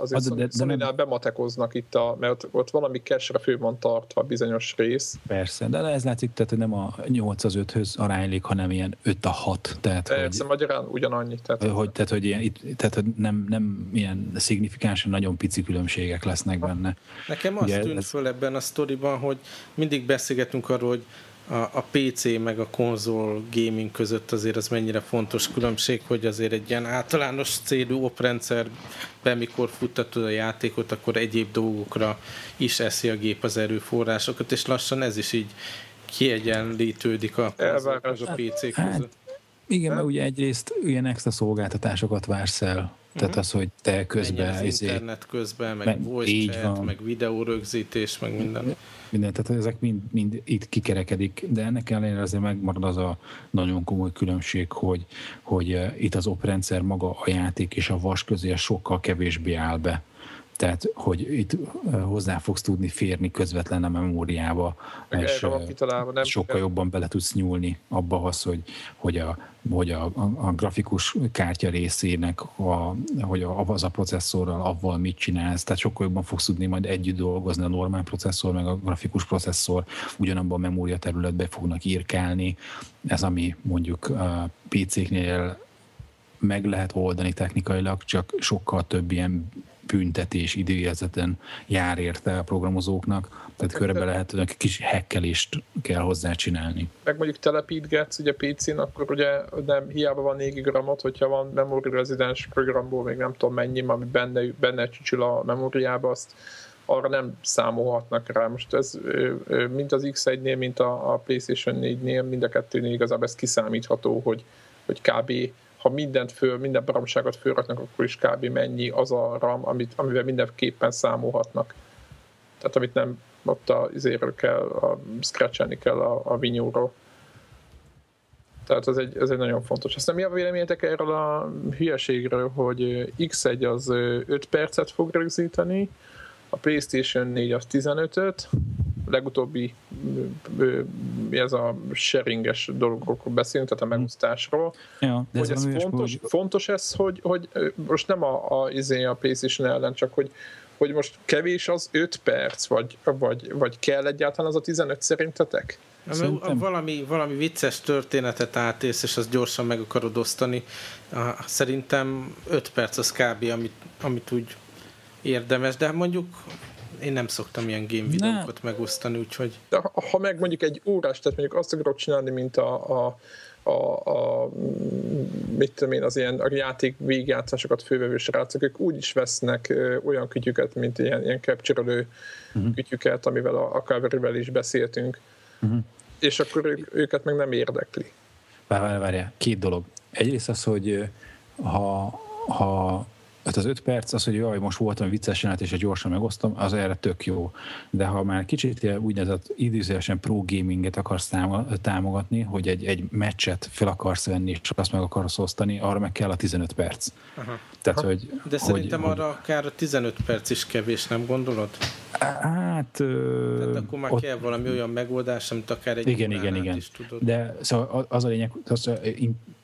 azért de, de, de nem... bematekoznak itt, a, mert ott, ott valami cache fő van tartva bizonyos rész. Persze, de ez látszik, tehát nem a 8 az 5-höz aránylik, hanem ilyen 5 a 6. Tehát, Persze, hogy, magyarán ugyanannyi. Tehát, hogy, tehát, hogy ilyen, itt, tehát, hogy nem, nem ilyen szignifikánsan nagyon pici különbségek lesznek benne. Nekem azt Ugye, tűnt ez... föl ebben a sztoriban, hogy mindig beszélgetünk arról, hogy a, a PC meg a konzol gaming között azért az mennyire fontos különbség, hogy azért egy ilyen általános célú oprendszerben, mikor futtatod a játékot, akkor egyéb dolgokra is eszi a gép az erőforrásokat, és lassan ez is így kiegyenlítődik a konzol a PC között. Hát, igen, mert ugye egyrészt ilyen extra szolgáltatásokat vársz el, tehát uh-huh. az, hogy te közben... Az izé, internet közben, meg, meg voice chat, van. meg videórögzítés, meg minden. Minden, tehát ezek mind, mind itt kikerekedik, de ennek ellenére azért megmarad az a nagyon komoly különbség, hogy, hogy eh, itt az oprendszer maga a játék és a vas közé sokkal kevésbé áll be tehát hogy itt hozzá fogsz tudni férni közvetlen a memóriába, Meg és nem sokkal kell. jobban bele tudsz nyúlni abba az, hogy, hogy, a, hogy a, a, a grafikus kártya részének, a, hogy a, az a processzorral, avval mit csinálsz, tehát sokkal jobban fogsz tudni majd együtt dolgozni a normál processzor, meg a grafikus processzor ugyanabban a memória területbe fognak írkálni. Ez ami mondjuk a PC-knél meg lehet oldani technikailag, csak sokkal több ilyen büntetés időjelzeten jár érte a programozóknak, tehát körbe lehet, hogy kis hekkelést kell hozzá csinálni. Meg mondjuk telepítgetsz ugye PC-n, akkor ugye nem hiába van 4 gramot, hogyha van memory residens programból, még nem tudom mennyi, ami benne, benne csücsül a memóriába, azt arra nem számolhatnak rá. Most ez mind az X1-nél, mint a, a PlayStation 4-nél, mind a kettőnél igazából ez kiszámítható, hogy, hogy kb ha mindent föl, minden baromságot fölraknak, akkor is kb. mennyi az a RAM, amit, amivel mindenképpen számolhatnak. Tehát amit nem ott a izéről kell, a scratchelni kell a, a vinyóról. Tehát ez egy, ez egy nagyon fontos. Aztán mi a véleményetek erről a hülyeségről, hogy X1 az 5 percet fog rögzíteni, a PlayStation 4 az 15-öt, legutóbbi ez a sharinges dolgokról beszélünk, tehát a megosztásról. Ja, de hogy ez, ez fontos, fontos ez, hogy, hogy most nem a, a, izé a PlayStation ellen, csak hogy, hogy most kevés az 5 perc, vagy, vagy, vagy kell egyáltalán az a 15 szerintetek? Szerintem... Valami, valami vicces történetet átélsz, és azt gyorsan meg akarod osztani. Szerintem 5 perc az kb. amit, amit úgy érdemes, de mondjuk én nem szoktam ilyen game videókat megosztani, úgyhogy... De ha meg mondjuk egy órás, tehát mondjuk azt akarok csinálni, mint a, a a, a, mit tudom én, az ilyen a játék végigjátszásokat fővevő srácok, ők úgy is vesznek ö, olyan kütyüket, mint ilyen, ilyen capture uh-huh. kütyüket, amivel a, a cover is beszéltünk, uh-huh. és akkor ők, őket meg nem érdekli. Várjál, várjál, két dolog. Egyrészt az, hogy ha, ha Hát az öt perc, az, hogy jaj, most voltam vicces jelenet, és egy gyorsan megosztom, az erre tök jó. De ha már kicsit úgynevezett időzősen pro gaminget akarsz támogatni, hogy egy, egy meccset fel akarsz venni, és azt meg akarsz osztani, arra meg kell a 15 perc. Aha. Tehát, hogy, De hogy, szerintem hogy, arra akár a 15 perc is kevés, nem gondolod? Hát... Tehát akkor már ott, kell valami olyan megoldás, amit akár egy igen, igen, igen. is tudod. De szóval az a lényeg, az,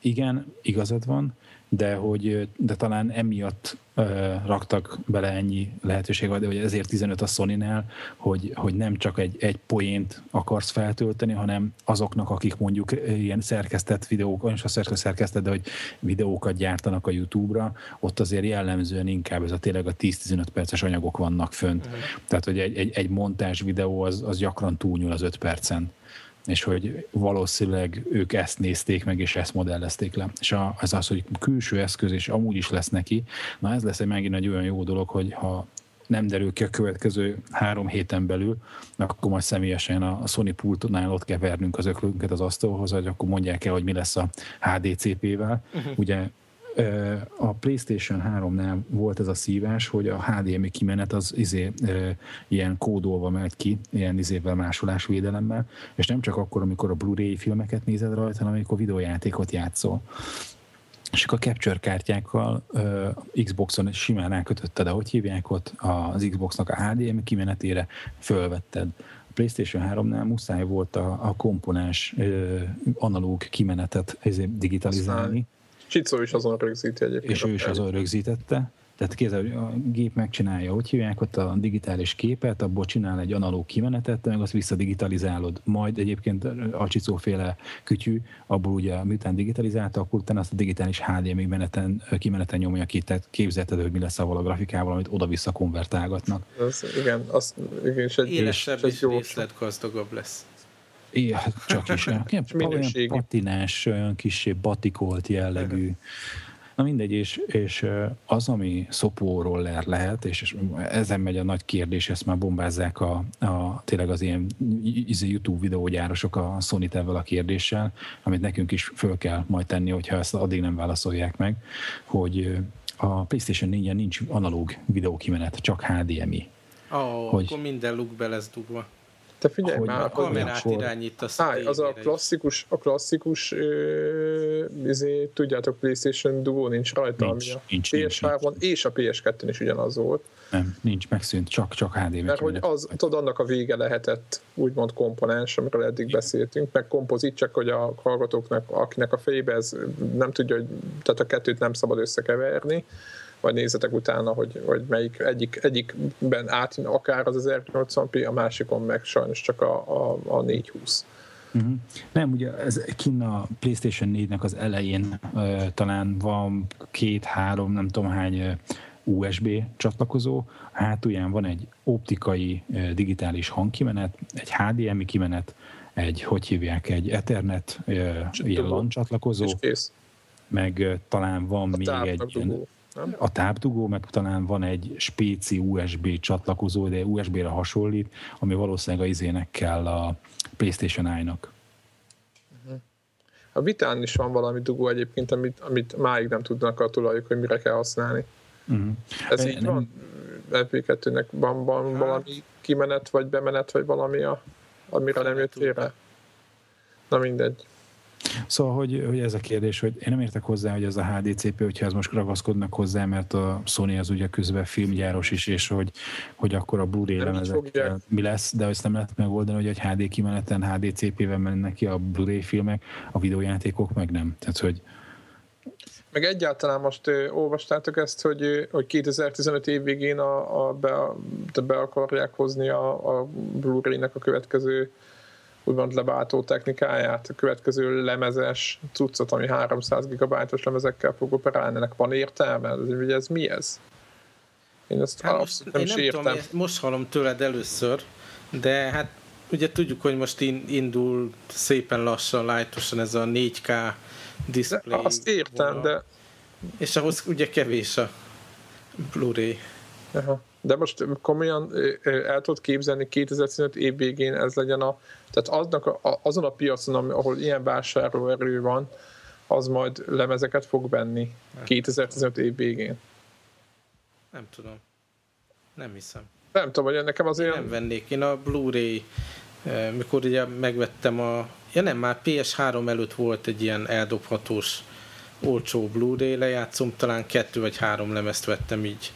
igen, igazad van, de hogy de talán emiatt uh, raktak bele ennyi lehetőséget, de hogy ezért 15 a Sony-nál, hogy, hogy nem csak egy, egy poént akarsz feltölteni, hanem azoknak, akik mondjuk ilyen szerkesztett videók, olyan a szerkesztett, de hogy videókat gyártanak a YouTube-ra, ott azért jellemzően inkább ez a tényleg a 10-15 perces anyagok vannak fönt. Uh-huh. Tehát, hogy egy, egy, egy montás videó az, az gyakran túlnyúl az 5 percen és hogy valószínűleg ők ezt nézték meg, és ezt modellezték le. És a, ez az, hogy külső eszköz, és amúgy is lesz neki, na ez lesz egy megint egy olyan jó dolog, hogy ha nem derül ki a következő három héten belül, akkor majd személyesen a Sony pultnál ott kell vernünk az öklünket az asztalhoz, hogy akkor mondják el, hogy mi lesz a HDCP-vel. Uh-huh. Ugye a PlayStation 3-nál volt ez a szívás, hogy a HDMI kimenet az izé, ilyen kódolva megy ki, ilyen izével másolásvédelemmel, és nem csak akkor, amikor a Blu-ray filmeket nézed rajta, hanem amikor videójátékot játszol. És a capture kártyákkal Xboxon simán rákötötted, ahogy hívják ott, az Xboxnak a HDMI kimenetére fölvetted. A PlayStation 3-nál muszáj volt a, a komponens uh, analóg kimenetet digitalizálni. Csicó is azon rögzíti egyébként. És ő is azon rögzítette. Tehát kézzel, a gép megcsinálja, hogy hívják ott a digitális képet, abból csinál egy analóg kimenetet, meg azt visszadigitalizálod. Majd egyébként a csicóféle kütyű, abból ugye miután digitalizálta, akkor utána azt a digitális HDMI meneten, kimeneten nyomja ki, tehát képzelted, hogy mi lesz avval a grafikával, amit oda-vissza konvertálgatnak. Az, igen, az, igen, és egy, Élesebb és, és részletgazdagabb lesz. Igen, csak is. olyan patinás, olyan kis batikolt jellegű. Na mindegy, és, és az, ami szopóról lehet, és ezen megy a nagy kérdés, ezt már bombázzák a, a tényleg az ilyen izé YouTube videógyárosok a sony ezzel a kérdéssel, amit nekünk is föl kell majd tenni, hogyha ezt addig nem válaszolják meg, hogy a PlayStation 4-en nincs analóg videókimenet, csak HDMI. Oh, hogy, akkor minden luk be lesz dugva. Te figyelj hogy már, a kamerát akkor... irányítasz. Állj, az a klasszikus, a klasszikus ö, izé, tudjátok, PlayStation Duo nincs rajta, nincs, ami a nincs, PS3-on és a PS2-n is ugyanaz volt. Nem, nincs, megszűnt, csak, csak HDMI. Mert hogy az, tudod, annak a vége lehetett úgymond komponens, amiről eddig beszéltünk, meg kompozit, csak hogy a hallgatóknak, akinek a fejébe ez nem tudja, hogy tehát a kettőt nem szabad összekeverni, vagy nézzetek utána, hogy, hogy melyik egyik, egyikben átjön akár az 1080p, a másikon meg sajnos csak a, a, a 420. Uh-huh. Nem, ugye ez kinn a PlayStation 4-nek az elején uh, talán van két-három, nem tudom hány uh, USB csatlakozó, hátulján van egy optikai uh, digitális hangkimenet, egy HDMI kimenet, egy, hogy hívják, egy Ethernet uh, ilyen LAN csatlakozó, meg uh, talán van a még egy dugó, a tápdugó, meg talán van egy spéci USB csatlakozó, de USB-re hasonlít, ami valószínűleg a izének kell a PlayStation Eye-nak. A Vitán is van valami dugó egyébként, amit, amit máig nem tudnak a tulajok, hogy mire kell használni. Uh-huh. Ez így nem... van? FB2-nek van, van hát. valami kimenet, vagy bemenet, vagy valami, a, amire nem jött félre? Na mindegy. Szóval, hogy, hogy ez a kérdés, hogy én nem értek hozzá, hogy ez a HDCP, hogyha ez most ragaszkodnak hozzá, mert a Sony az ugye közben filmgyáros is, és hogy, hogy akkor a Blu-ray lemezek mi lesz, de ezt nem lehet megoldani, hogy egy HD kimeneten HDCP-vel mennek ki a Blu-ray filmek, a videójátékok meg nem. Tehát, hogy meg egyáltalán most ö, olvastátok ezt, hogy, hogy 2015 év végén a, a be, be akarják hozni a, a Blu-ray-nek a következő úgymond lebáltó technikáját, a következő lemezes cuccot, ami 300 gigabájtos lemezekkel fog operálni, ennek van értelme? Ez, ugye ez mi ez? Én ezt hát most, nem, én nem értem. Tudom, most hallom tőled először, de hát ugye tudjuk, hogy most indul szépen lassan, lájtosan ez a 4K display. De azt értem, vonal. de... És ahhoz ugye kevés a Blu-ray. Aha. De most komolyan el tudod képzelni 2015 év végén ez legyen a, tehát aznak a, azon a piacon, ahol ilyen vásárlóerő van, az majd lemezeket fog venni 2015 év végén. Nem tudom. Nem hiszem. Nem tudom, hogy nekem az olyan... Nem vennék. Én a Blu-ray, mikor ugye megvettem a... Ja nem, már PS3 előtt volt egy ilyen eldobhatós olcsó Blu-ray lejátszom, talán kettő vagy három lemezt vettem így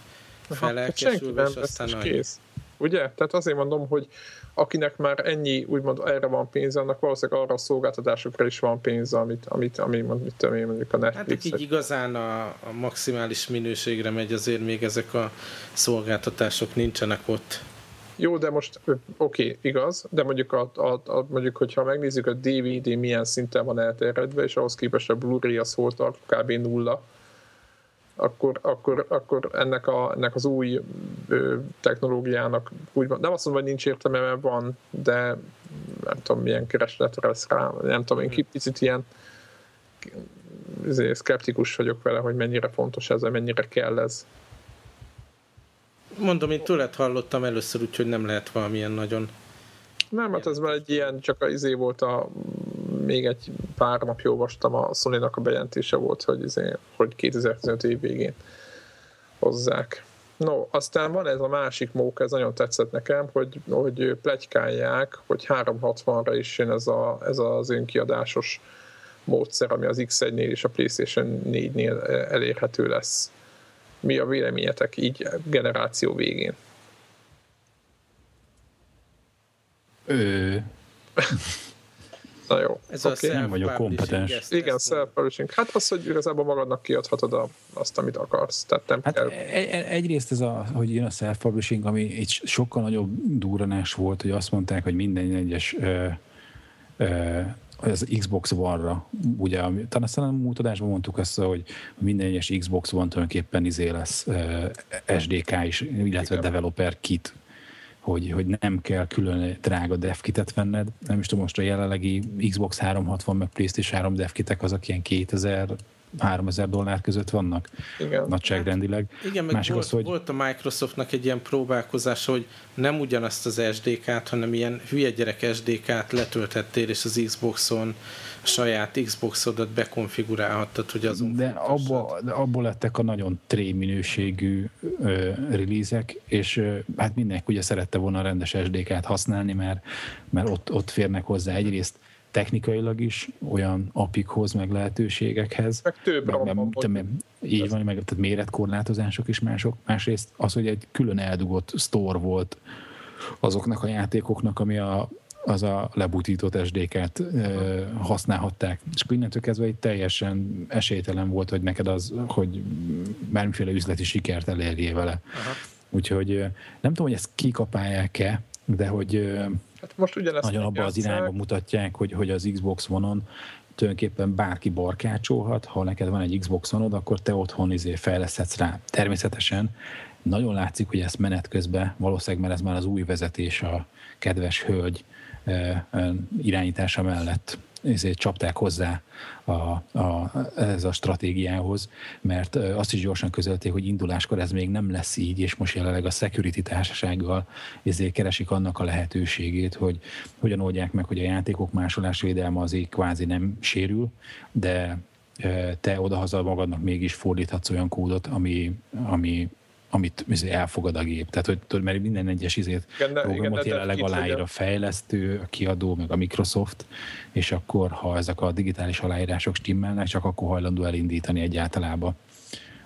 felelkesülve, és aztán kész. Ugye? Tehát azért mondom, hogy akinek már ennyi, úgymond erre van pénze, annak valószínűleg arra a szolgáltatásokra is van pénze, amit, amit, ami mit tudom én, mondjuk a Netflix. Hát így igazán a, a maximális minőségre megy, azért még ezek a szolgáltatások nincsenek ott. Jó, de most oké, okay, igaz, de mondjuk, a, a, a, mondjuk, hogyha megnézzük a DVD milyen szinten van elterjedve, és ahhoz képest a Blu-ray az volt kb. nulla, akkor, akkor, akkor ennek, a, ennek az új ö, technológiának úgy van, nem azt mondom, hogy nincs értelme, mert van, de nem tudom, milyen keresletre lesz rá, nem tudom, én picit ilyen szkeptikus vagyok vele, hogy mennyire fontos ez, mennyire kell ez. Mondom, én tőled hallottam először, úgyhogy nem lehet valamilyen nagyon... Nem, hát ez már egy ilyen, csak az izé volt a még egy pár napja olvastam, a sony a bejelentése volt, hogy, izé, hogy 2015 év végén hozzák. No, aztán van ez a másik móka, ez nagyon tetszett nekem, hogy, hogy plegykálják, hogy 360-ra is jön ez, a, ez az önkiadásos módszer, ami az X1-nél és a PlayStation 4-nél elérhető lesz. Mi a véleményetek így generáció végén? Ő. Na jó. Ez okay. a nem vagyok kompetens. Igen, self-publishing. Hát az, hogy igazából magadnak kiadhatod a, azt, amit akarsz. Tehát nem hát kell... Egy, e- egyrészt ez a, hogy jön a self-publishing, ami egy sokkal nagyobb duranás volt, hogy azt mondták, hogy minden egyes ö, ö, az Xbox One-ra, ugye, talán aztán a múlt adásban mondtuk ezt, hogy minden egyes Xbox One tulajdonképpen izé lesz SDK is, illetve Igen. developer kit hogy, hogy nem kell külön drága devkitet venned. Nem is tudom, most a jelenlegi Xbox 360 meg PlayStation 3 devkitek azok ilyen 2000 3000 dollár között vannak igen. nagyságrendileg. Hát, igen, meg Másik volt, az, hogy... volt a Microsoftnak egy ilyen próbálkozása, hogy nem ugyanazt az SDK-t, hanem ilyen hülye gyerek SDK-t letölthettél, és az Xboxon saját Xboxodat bekonfigurálhattad, hogy azon De abba, de abból lettek a nagyon tré minőségű ö, release és ö, hát mindenki ugye szerette volna a rendes SDK-t használni, mert, mert ott, ott férnek hozzá egyrészt technikailag is olyan apikhoz, meg lehetőségekhez. Meg több meg, meg, meg, Így van, meg tehát méretkorlátozások is mások. Másrészt az, hogy egy külön eldugott store volt azoknak a játékoknak, ami a, az a lebutított SDK-t e, használhatták. És akkor innentől kezdve egy teljesen esélytelen volt, hogy neked az, hogy bármiféle üzleti sikert elérjél vele. Aha. Úgyhogy nem tudom, hogy ezt kikapálják-e, de hogy Hát most ugyanezt nagyon abban az irányba mutatják, hogy, hogy az Xbox One-on tulajdonképpen bárki barkácsolhat, ha neked van egy Xbox One-od, akkor te otthon izé fejleszthetsz rá. Természetesen nagyon látszik, hogy ezt menet közben, valószínűleg mert ez már az új vezetés, a kedves hölgy irányítása mellett ezért csapták hozzá a, a, ez a stratégiához, mert azt is gyorsan közölték, hogy induláskor ez még nem lesz így, és most jelenleg a security társasággal ezért keresik annak a lehetőségét, hogy hogyan oldják meg, hogy a játékok másolás védelme azért kvázi nem sérül, de te odahaza magadnak mégis fordíthatsz olyan kódot, ami, ami amit elfogad a gép. Tehát, hogy tudod, mert minden egyes izét igen, programot igen, jelenleg aláír a fejlesztő, a kiadó, meg a Microsoft, és akkor, ha ezek a digitális aláírások stimmelnek, csak akkor hajlandó elindítani egyáltalában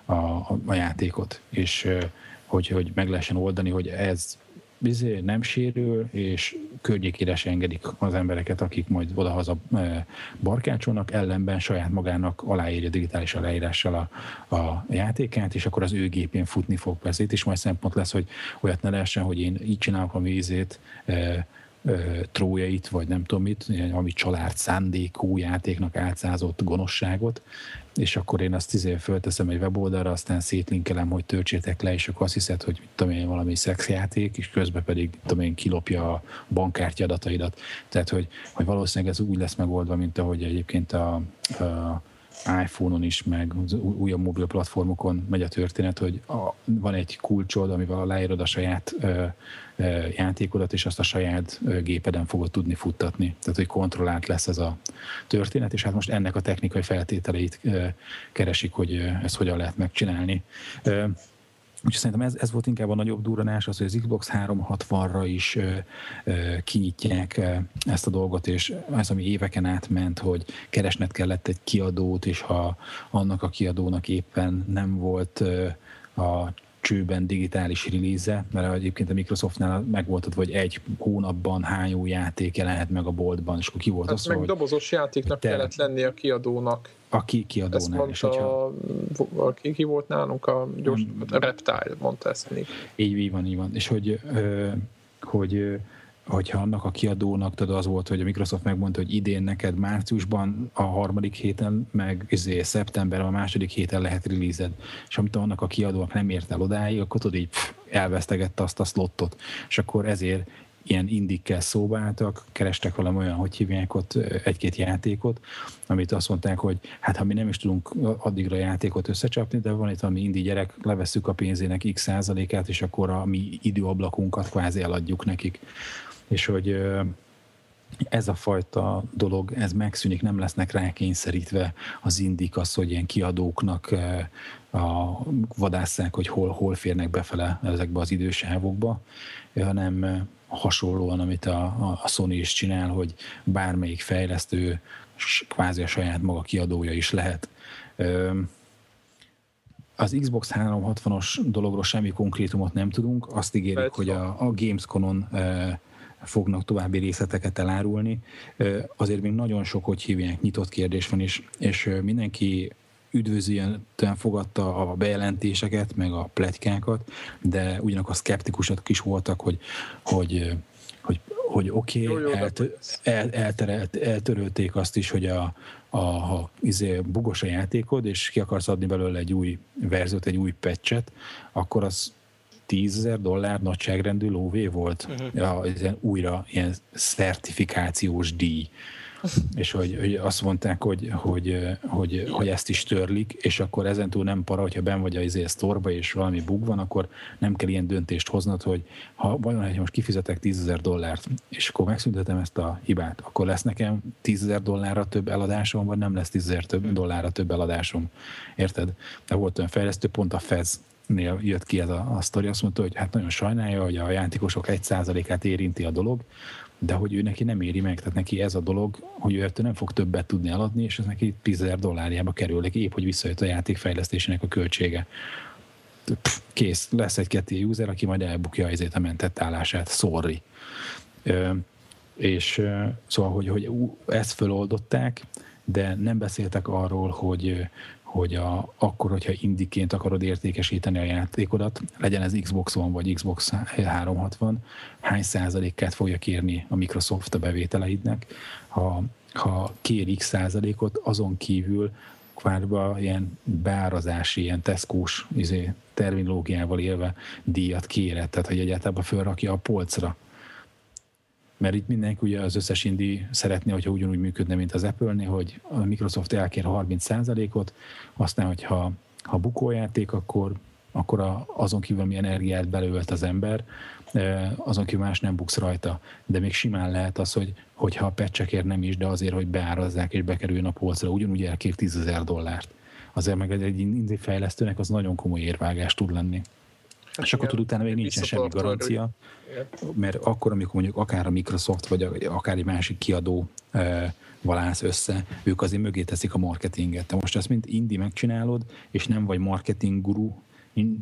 a, a, a játékot. És hogy, hogy meg lehessen oldani, hogy ez bizony nem sérül, és környékére se engedik az embereket, akik majd odahaza e, barkácsolnak, ellenben saját magának aláírja digitális aláírással a, a játékát, és akkor az ő gépén futni fog. Ezért is majd szempont lesz, hogy olyat ne lehessen, hogy én így csinálok a vízét, e, trójait, vagy nem tudom mit, ami család szándékú játéknak átszázott gonoszságot, és akkor én azt izé fölteszem egy weboldalra, aztán szétlinkelem, hogy töltsétek le, és akkor azt hiszed, hogy tudom én, valami szexjáték, és közben pedig tudom én, kilopja a bankkártya adataidat. Tehát, hogy, hogy valószínűleg ez úgy lesz megoldva, mint ahogy egyébként a, a iPhone-on is, meg az újabb mobil platformokon megy a történet, hogy a, van egy kulcsod, amivel aláírod a saját ö, játékodat, és azt a saját gépeden fogod tudni futtatni. Tehát, hogy kontrollált lesz ez a történet, és hát most ennek a technikai feltételeit keresik, hogy ezt hogyan lehet megcsinálni. Úgyhogy szerintem ez, ez volt inkább a nagyobb duranás, az, hogy az Xbox 360-ra is ö, ö, kinyitják ö, ezt a dolgot, és ez, ami éveken átment, hogy keresnet kellett egy kiadót, és ha annak a kiadónak éppen nem volt ö, a csőben digitális release mert egyébként a Microsoftnál megvolt, hogy egy hónapban hány új játék jelenhet meg a boltban, és akkor ki volt hát az, meg hogy... dobozos játéknak te... kellett lenni a kiadónak. A ki, kiadónál. Ezt mondta, és hogyha... ki, ki volt nálunk a gyors, a Reptile mondta ezt még. Így, így van, így van. És hogy, hogy hogyha annak a kiadónak tudod, az volt, hogy a Microsoft megmondta, hogy idén neked márciusban a harmadik héten, meg izé, szeptemberben a második héten lehet release és amit annak a kiadónak nem ért el odáig, akkor tudod így pff, elvesztegette azt a slottot. És akkor ezért ilyen indikkel szóba álltak, kerestek valami olyan, hogy hívják ott egy-két játékot, amit azt mondták, hogy hát ha mi nem is tudunk addigra játékot összecsapni, de van itt valami indi gyerek, levesszük a pénzének x százalékát, és akkor a mi időablakunkat kvázi eladjuk nekik és hogy ez a fajta dolog, ez megszűnik, nem lesznek rákényszerítve az indik az, hogy ilyen kiadóknak a vadásszák, hogy hol, hol férnek befele ezekbe az idősávokba, hanem hasonlóan, amit a, a Sony is csinál, hogy bármelyik fejlesztő kvázi a saját maga kiadója is lehet. Az Xbox 360-os dologról semmi konkrétumot nem tudunk, azt Persze. hogy a, a Gamescom-on fognak további részleteket elárulni. Azért még nagyon sok, hogy hívják, nyitott kérdés van, és, és mindenki üdvözlően fogadta a bejelentéseket, meg a pletykákat, de ugyanakkor szkeptikusak is voltak, hogy, hogy hogy, hogy oké, okay, eltör, el, elterelt, eltörölték azt is, hogy a, a, ha izé, bugos a játékod, és ki akarsz adni belőle egy új verziót, egy új patchet, akkor az 10 ezer dollár nagyságrendű lóvé volt. Uh-huh. Ja, ilyen újra ilyen szertifikációs díj. és hogy, hogy azt mondták, hogy, hogy, hogy, hogy, ezt is törlik, és akkor ezentúl nem para, hogyha ben vagy a izé sztorba, és valami bug van, akkor nem kell ilyen döntést hoznod, hogy ha vajon, hogy most kifizetek 10 ezer dollárt, és akkor megszüntetem ezt a hibát, akkor lesz nekem 10 ezer dollárra több eladásom, vagy nem lesz 10 ezer több dollárra több eladásom. Érted? De volt olyan fejlesztő, pont a Fez nél jött ki ez a, a sztori, azt mondta, hogy hát nagyon sajnálja, hogy a játékosok egy százalékát érinti a dolog, de hogy ő neki nem éri meg, tehát neki ez a dolog, hogy ő nem fog többet tudni eladni, és ez neki 10 dollárjába kerül, neki épp, hogy visszajött a játék fejlesztésének a költsége. Pff, kész, lesz egy ketté user, aki majd elbukja ezért a mentett állását, sorry. Ö, és szóval, hogy, hogy ezt föloldották, de nem beszéltek arról, hogy, hogy a, akkor, hogyha indiként akarod értékesíteni a játékodat, legyen ez Xbox One vagy Xbox 360, hány százalékát fogja kérni a Microsoft a bevételeidnek, ha, ha kér X százalékot, azon kívül kvárba ilyen beárazási, ilyen teszkós izé, terminológiával élve díjat kéret, tehát hogy egyáltalán fölrakja a polcra mert itt mindenki ugye az összes indi szeretné, hogyha ugyanúgy működne, mint az Apple-nél, hogy a Microsoft elkér 30%-ot, aztán, hogyha ha bukójáték, akkor, akkor a, azon kívül, ami energiát belőlt az ember, e, azon kívül más nem buksz rajta. De még simán lehet az, hogy, hogyha a pecsekért nem is, de azért, hogy beárazzák és bekerüljön a polcra, ugyanúgy elkér 10 ezer dollárt. Azért meg egy indi fejlesztőnek az nagyon komoly érvágás tud lenni. Hát és akkor tud utána még nincsen semmi garancia, mert akkor, amikor mondjuk akár a Microsoft, vagy akár egy másik kiadó e, valász össze, ők azért mögé teszik a marketinget. Te most ezt mind indi megcsinálod, és nem vagy marketing guru,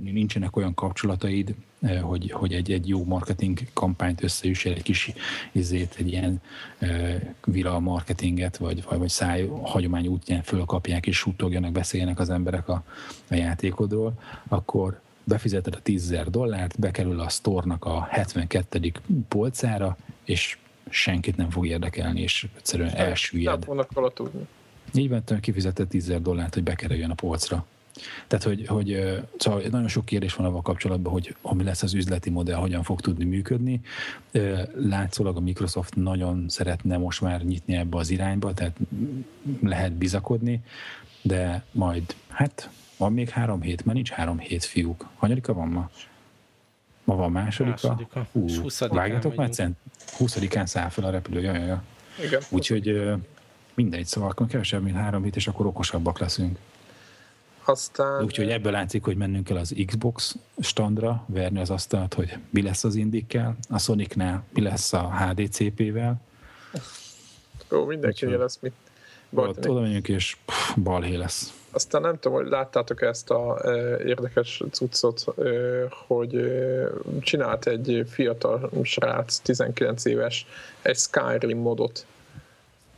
nincsenek olyan kapcsolataid, hogy, hogy egy, egy jó marketing kampányt összeüssél, egy kis izét, egy ilyen e, vira marketinget, vagy, vagy, vagy száj hagyomány útján fölkapják és suttogjanak, beszéljenek az emberek a, a játékodról, akkor befizeted a 10 dollárt, bekerül a sztornak a 72. polcára, és senkit nem fog érdekelni, és egyszerűen elsüllyed. Nem fognak tudni. Így vettem, kifizetett 10 dollárt, hogy bekerüljön a polcra. Tehát, hogy, hogy szóval nagyon sok kérdés van avval kapcsolatban, hogy ami lesz az üzleti modell, hogyan fog tudni működni. Látszólag a Microsoft nagyon szeretne most már nyitni ebbe az irányba, tehát lehet bizakodni, de majd, hát van még három hét, mert nincs három hét fiúk. Hanyadika van ma? Ma van másodika? Másodika. Hú, vágjátok már cent? 20-án száll fel a repülő, jaj, jaj. Igen. Úgyhogy mindegy, szóval akkor kevesebb, mint három hét, és akkor okosabbak leszünk. Aztán... Úgyhogy ebből látszik, hogy mennünk kell az Xbox standra, verni az asztalt, hogy mi lesz az indikkel, a Sonicnál mi lesz a HDCP-vel. Jó, mindenki lesz mit. Oda menjünk, és pff, balhé lesz. Aztán nem tudom, hogy láttátok ezt a e, érdekes cuccot, e, hogy e, csinált egy fiatal srác, 19 éves, egy Skyrim modot,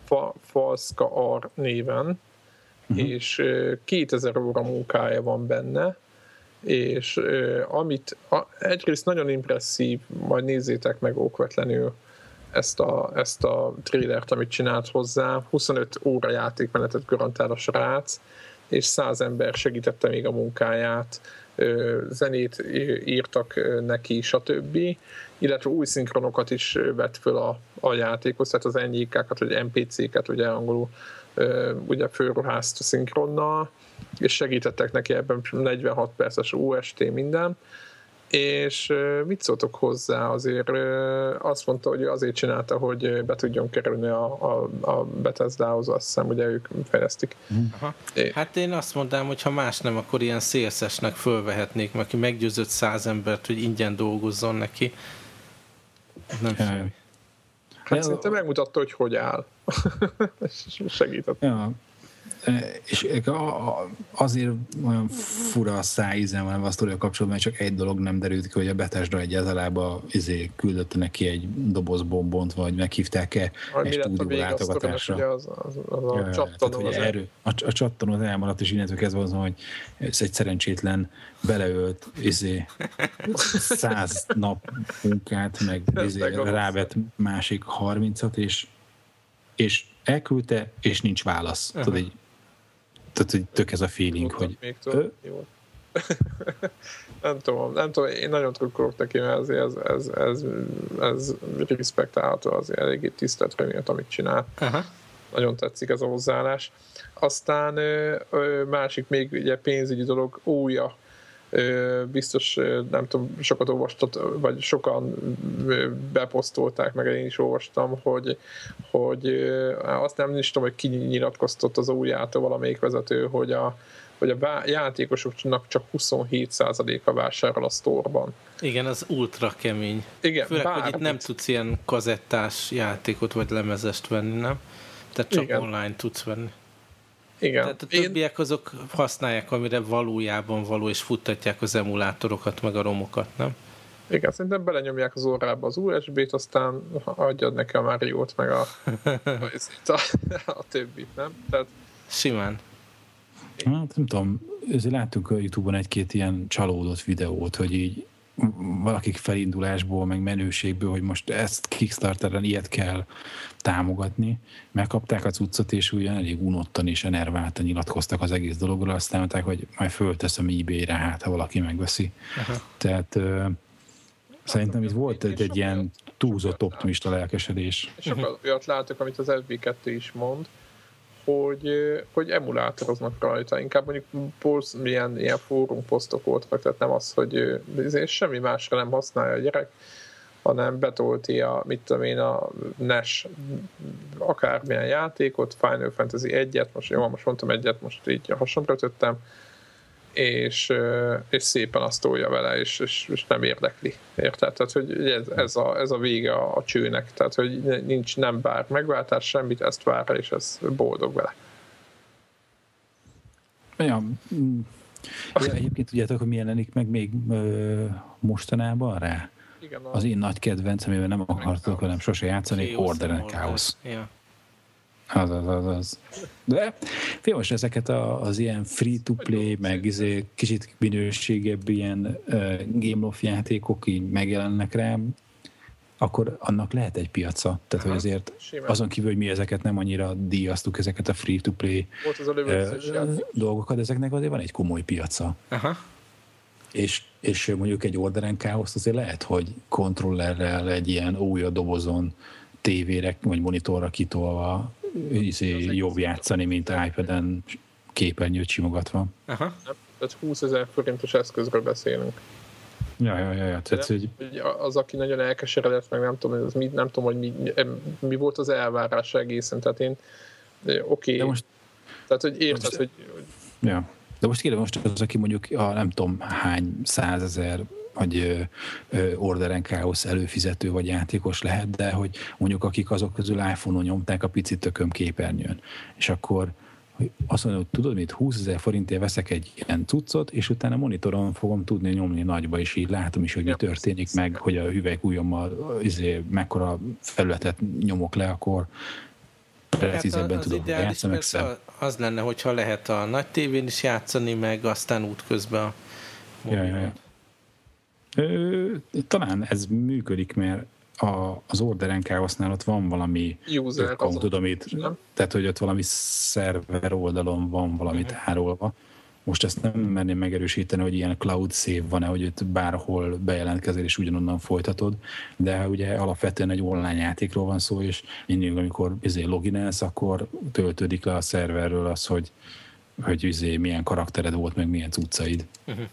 Fa, Falska Ar néven, uh-huh. és e, 2000 óra munkája van benne, és e, amit a, egyrészt nagyon impresszív, majd nézzétek meg okvetlenül ezt a, ezt a trailert, amit csinált hozzá, 25 óra játékmenetet garantál a srác, és száz ember segítette még a munkáját, zenét írtak neki, stb. Illetve új szinkronokat is vett föl a, a játékhoz, tehát az NJK-kat, vagy NPC-ket, ugye angolul ugye fölruházt szinkronnal, és segítettek neki ebben 46 perces UST minden, és mit szóltok hozzá? Azért azt mondta, hogy azért csinálta, hogy be tudjon kerülni a, a, a Bethesda-hoz, azt hiszem, ugye ők fejlesztik. Aha. É. Hát én azt mondtam, hogy ha más nem, akkor ilyen CSS-nek fölvehetnék, mert aki meggyőzött száz embert, hogy ingyen dolgozzon neki. Nem semmi. Hát szerintem megmutatta, hogy hogy áll. és segített. Ja, és azért olyan fura a szájízem van a sztoria kapcsolatban, mert csak egy dolog nem derült ki, hogy a Bethesda egyáltalán izé küldött neki egy doboz bombont, vagy meghívták-e egy stúdió látogatásra. Az, az, az, a ja, csattanó az erő, a, a csattanó elmaradt, és innentől kezdve az, hogy ez egy szerencsétlen beleölt izé, száz nap munkát, meg izé, rávet másik harmincat, és, és elküldte, és nincs válasz. Uh-huh. Tudod, így tehát, hogy tök ez a feeling, hogy... Még jó. nem tudom, nem tudom, én nagyon trukkolok neki, mert azért ez, ez, ez, ez respektálható, azért eléggé tisztelt miatt, amit csinál. Aha. Nagyon tetszik ez a hozzáállás. Aztán másik még ugye pénzügyi dolog, újja biztos, nem tudom, sokat olvastat, vagy sokan beposztolták, meg én is olvastam, hogy, hogy azt nem is tudom, hogy ki nyilatkoztott az újjától valamelyik vezető, hogy a, hogy a játékosoknak csak 27%-a vásárol a sztorban. Igen, az ultra kemény. Igen, Főleg, bár, hogy itt nem tudsz ilyen kazettás játékot vagy lemezest venni, nem? Tehát csak igen. online tudsz venni. Igen. Tehát a többiek azok használják, amire valójában való, és futtatják az emulátorokat, meg a romokat, nem? Igen, szerintem belenyomják az órába az USB-t, aztán adjad neki a Mario-t, meg a, a, a, a többit, nem? Tehát, Simán. Hát nem tudom, ezért láttunk a Youtube-on egy-két ilyen csalódott videót, hogy így valakik felindulásból, meg menőségből, hogy most ezt Kickstarteren ilyet kell támogatni, megkapták a cuccot, és ugyan elég unottan és enerváltan nyilatkoztak az egész dologról, aztán mondták, hogy majd fölteszem ebay-re, hát ha valaki megveszi. Aha. Tehát uh, szerintem itt volt egy, egy ilyen túlzott optimista lelkesedés. És akkor olyat látok, amit az FB2 is mond, hogy, hogy emulátoroznak rajta, inkább mondjuk poszt, milyen ilyen fórum posztok voltak, tehát nem az, hogy semmi másra nem használja a gyerek, hanem betolti a, mit tudom én, a NES akármilyen játékot, Final Fantasy 1-et, most jó, most mondtam egyet, most így hasonlóra tettem, és, és szépen azt tolja vele, és, és, és nem érdekli. Érted? Tehát, hogy ez, ez, a, ez a vége a, a csőnek. Tehát, hogy nincs, nem bár megváltás, semmit, ezt vár, és ez boldog vele. Ja, ja egyébként tudjátok, hogy mi jelenik meg még ö, mostanában rá? Igen, az én nagy kedvencem, amivel nem akartok velem sose játszani, Order and Chaos. Ja. Az, az, az, az. De fél most ezeket a, az ilyen free-to-play, meg izé, kicsit minőségebb ilyen uh, Game of játékok így megjelennek rám, akkor annak lehet egy piaca. Tehát, hogy azért azon kívül, hogy mi ezeket nem annyira díjaztuk, ezeket a free-to-play uh, dolgokat, ezeknek azért van egy komoly piaca. Aha. És, és mondjuk egy Orderen Chaos azért lehet, hogy kontrollerrel egy ilyen új dobozon tévére vagy monitorra kitolva izé, jobb játszani, mint iPad-en képernyőt simogatva. Aha. Tehát 20 ezer forintos eszközről beszélünk. Ja, ja, ja. ja. Tehát, hogy... Az, aki nagyon elkeseredett, meg nem tudom, az mi, nem tudom hogy mi, mi volt az elvárás egészen. Tehát én, oké. Okay. De most... Tehát, hogy érted, most... hogy... Ja. De most kérem, most az, aki mondjuk a nem tudom hány százezer vagy orderen káosz előfizető vagy játékos lehet, de hogy mondjuk akik azok közül iPhone-on nyomták a picit tököm képernyőn, és akkor azt mondom, hogy tudod mit, 20 ezer forintért veszek egy ilyen cuccot, és utána monitoron fogom tudni nyomni nagyba, és így látom is, hogy mi történik meg, hogy a hüvelykújommal izé, mekkora felületet nyomok le, akkor precízebben hát tudom játszani. Meg az lenne, hogyha lehet a nagy tévén is játszani, meg aztán útközben a ja, ja, ja. Ö, talán ez működik, mert a, az orderen Chaosnál ott van valami User account, amit, nem? tehát hogy ott valami szerver oldalon van valamit uh-huh. árolva. Most ezt nem merném megerősíteni, hogy ilyen cloud save van-e, hogy itt bárhol bejelentkezel és ugyanonnan folytatod, de ugye alapvetően egy online játékról van szó, és mindig, amikor izé loginelsz, akkor töltődik le a szerverről az, hogy, hogy izé milyen karaktered volt, meg milyen cuccaid. Uh-huh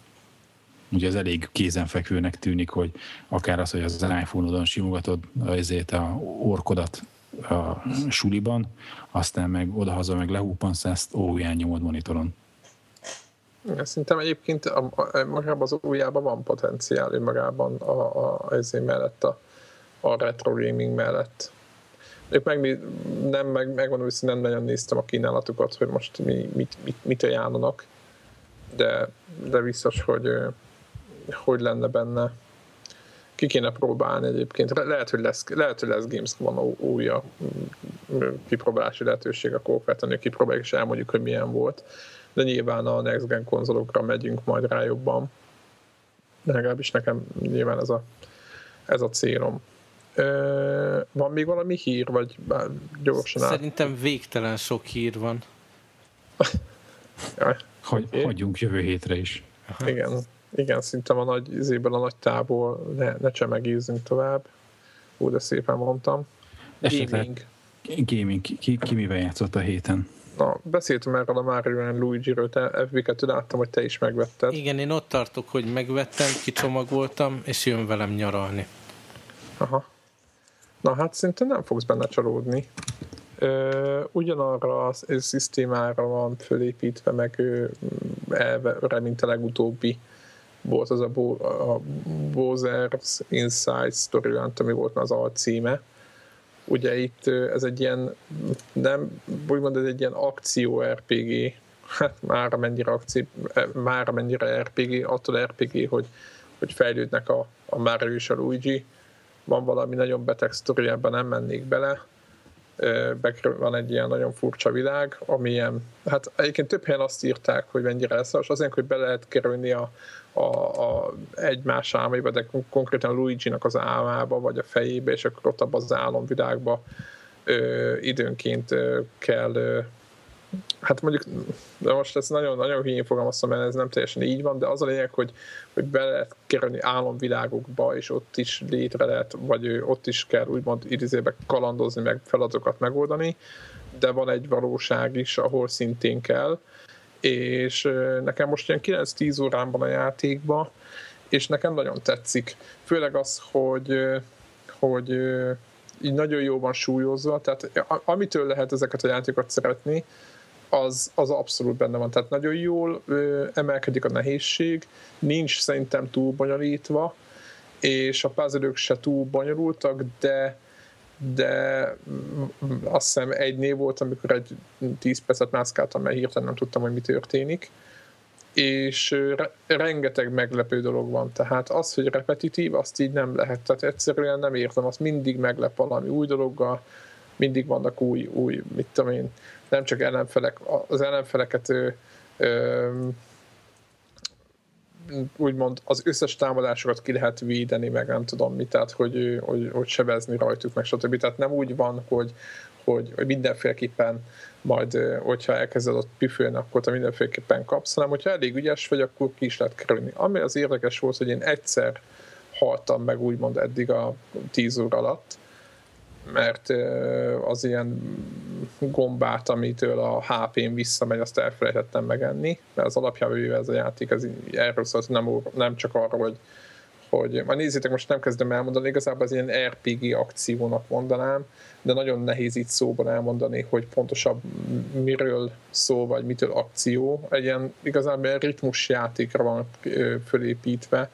ugye az elég kézenfekvőnek tűnik, hogy akár az, hogy az iPhone-odon simogatod ezért a orkodat a suliban, aztán meg odahaza meg lehúpansz ezt óján nyomod monitoron. Szerintem egyébként a, a, magában az újjában van potenciál önmagában a, a, ezért mellett, a, a retro gaming mellett. Ők meg nem, meg, megmondom, hogy nem nagyon néztem a kínálatukat, hogy most mi, mit, mit, mit ajánlanak, de, de biztos, hogy hogy lenne benne. Ki kéne próbálni egyébként. Lehet, hogy lesz, lehet, hogy lesz Gamescom-on újja kipróbálási lehetőség, akkor feltenni, kipróbáljuk és elmondjuk, hogy milyen volt. De nyilván a Next Gen konzolokra megyünk majd rá jobban. De legalábbis nekem nyilván ez a, ez a célom. Ö, van még valami hír, vagy gyorsan át? Szerintem végtelen sok hír van. Hogy, hagyjunk jövő hétre is. Aha. Igen igen, szinte a nagy izéből a nagy tából ne, ne csemegízzünk tovább. Úgy de szépen mondtam. Gaming. Gaming. Ki, ki, ki mivel játszott a héten? Na, beszéltem erről a Mario Luigi-ről, te fb láttam, hogy te is megvetted. Igen, én ott tartok, hogy megvettem, kicsomagoltam, és jön velem nyaralni. Aha. Na hát szerintem nem fogsz benne csalódni. Ö, ugyanarra a szisztémára van fölépítve, meg elve, mint a legutóbbi volt az a, Bo- a Bowser's Inside Storyland, ami volt az alcíme. Ugye itt ez egy ilyen, nem, úgymond ez egy ilyen akció RPG, hát már mennyire akció, e, már mennyire RPG, attól RPG, hogy, hogy fejlődnek a, a Mario és a Luigi. Van valami nagyon beteg sztori, ebben nem mennék bele. van egy ilyen nagyon furcsa világ, amilyen, hát egyébként több helyen azt írták, hogy mennyire lesz, és azért, hogy be lehet kerülni a, a, a egymás álmaiba, de konkrétan Luigi-nak az álmába, vagy a fejébe, és akkor ott abban az álomvilágba ö, időnként ö, kell ö, hát mondjuk, de most ez nagyon, nagyon hülyén fogalmaztam, mert ez nem teljesen így van, de az a lényeg, hogy, hogy be lehet kerülni álomvilágokba, és ott is létre lehet, vagy ott is kell úgymond idézébe kalandozni, meg feladatokat megoldani, de van egy valóság is, ahol szintén kell, és nekem most ilyen 9-10 órán van a játékba, és nekem nagyon tetszik. Főleg az, hogy, hogy így nagyon jó van súlyozva, tehát amitől lehet ezeket a játékokat szeretni, az, az abszolút benne van. Tehát nagyon jól ö, emelkedik a nehézség, nincs szerintem túl bonyolítva, és a puzzle se túl bonyolultak, de de azt hiszem egy név volt, amikor egy 10 percet mászkáltam, mert hirtelen nem tudtam, hogy mi történik. És re- rengeteg meglepő dolog van, tehát az, hogy repetitív, azt így nem lehet, tehát egyszerűen nem értem, azt mindig meglep valami új dologgal, mindig vannak új, új, mit tudom én, nem csak ellenfelek, az ellenfeleket ö, ö, úgymond az összes támadásokat ki lehet védeni, meg nem tudom mit, tehát hogy, hogy, hogy sebezni rajtuk, meg stb. Tehát nem úgy van, hogy, hogy, hogy mindenféleképpen majd, hogyha elkezded ott püfölni, akkor te mindenféleképpen kapsz, hanem hogyha elég ügyes vagy, akkor ki is lehet kerülni. Ami az érdekes volt, hogy én egyszer haltam meg úgymond eddig a 10 óra alatt, mert az ilyen gombát, amitől a HP-n visszamegy, azt elfelejtettem megenni, mert az alapjában ez a játék ez erről szólt, nem, nem csak arról, hogy, hogy majd nézzétek, most nem kezdem elmondani, igazából az ilyen RPG akciónak mondanám, de nagyon nehéz itt szóban elmondani, hogy pontosabb miről szó, vagy mitől akció. Egy ilyen igazából ritmus játékra van fölépítve,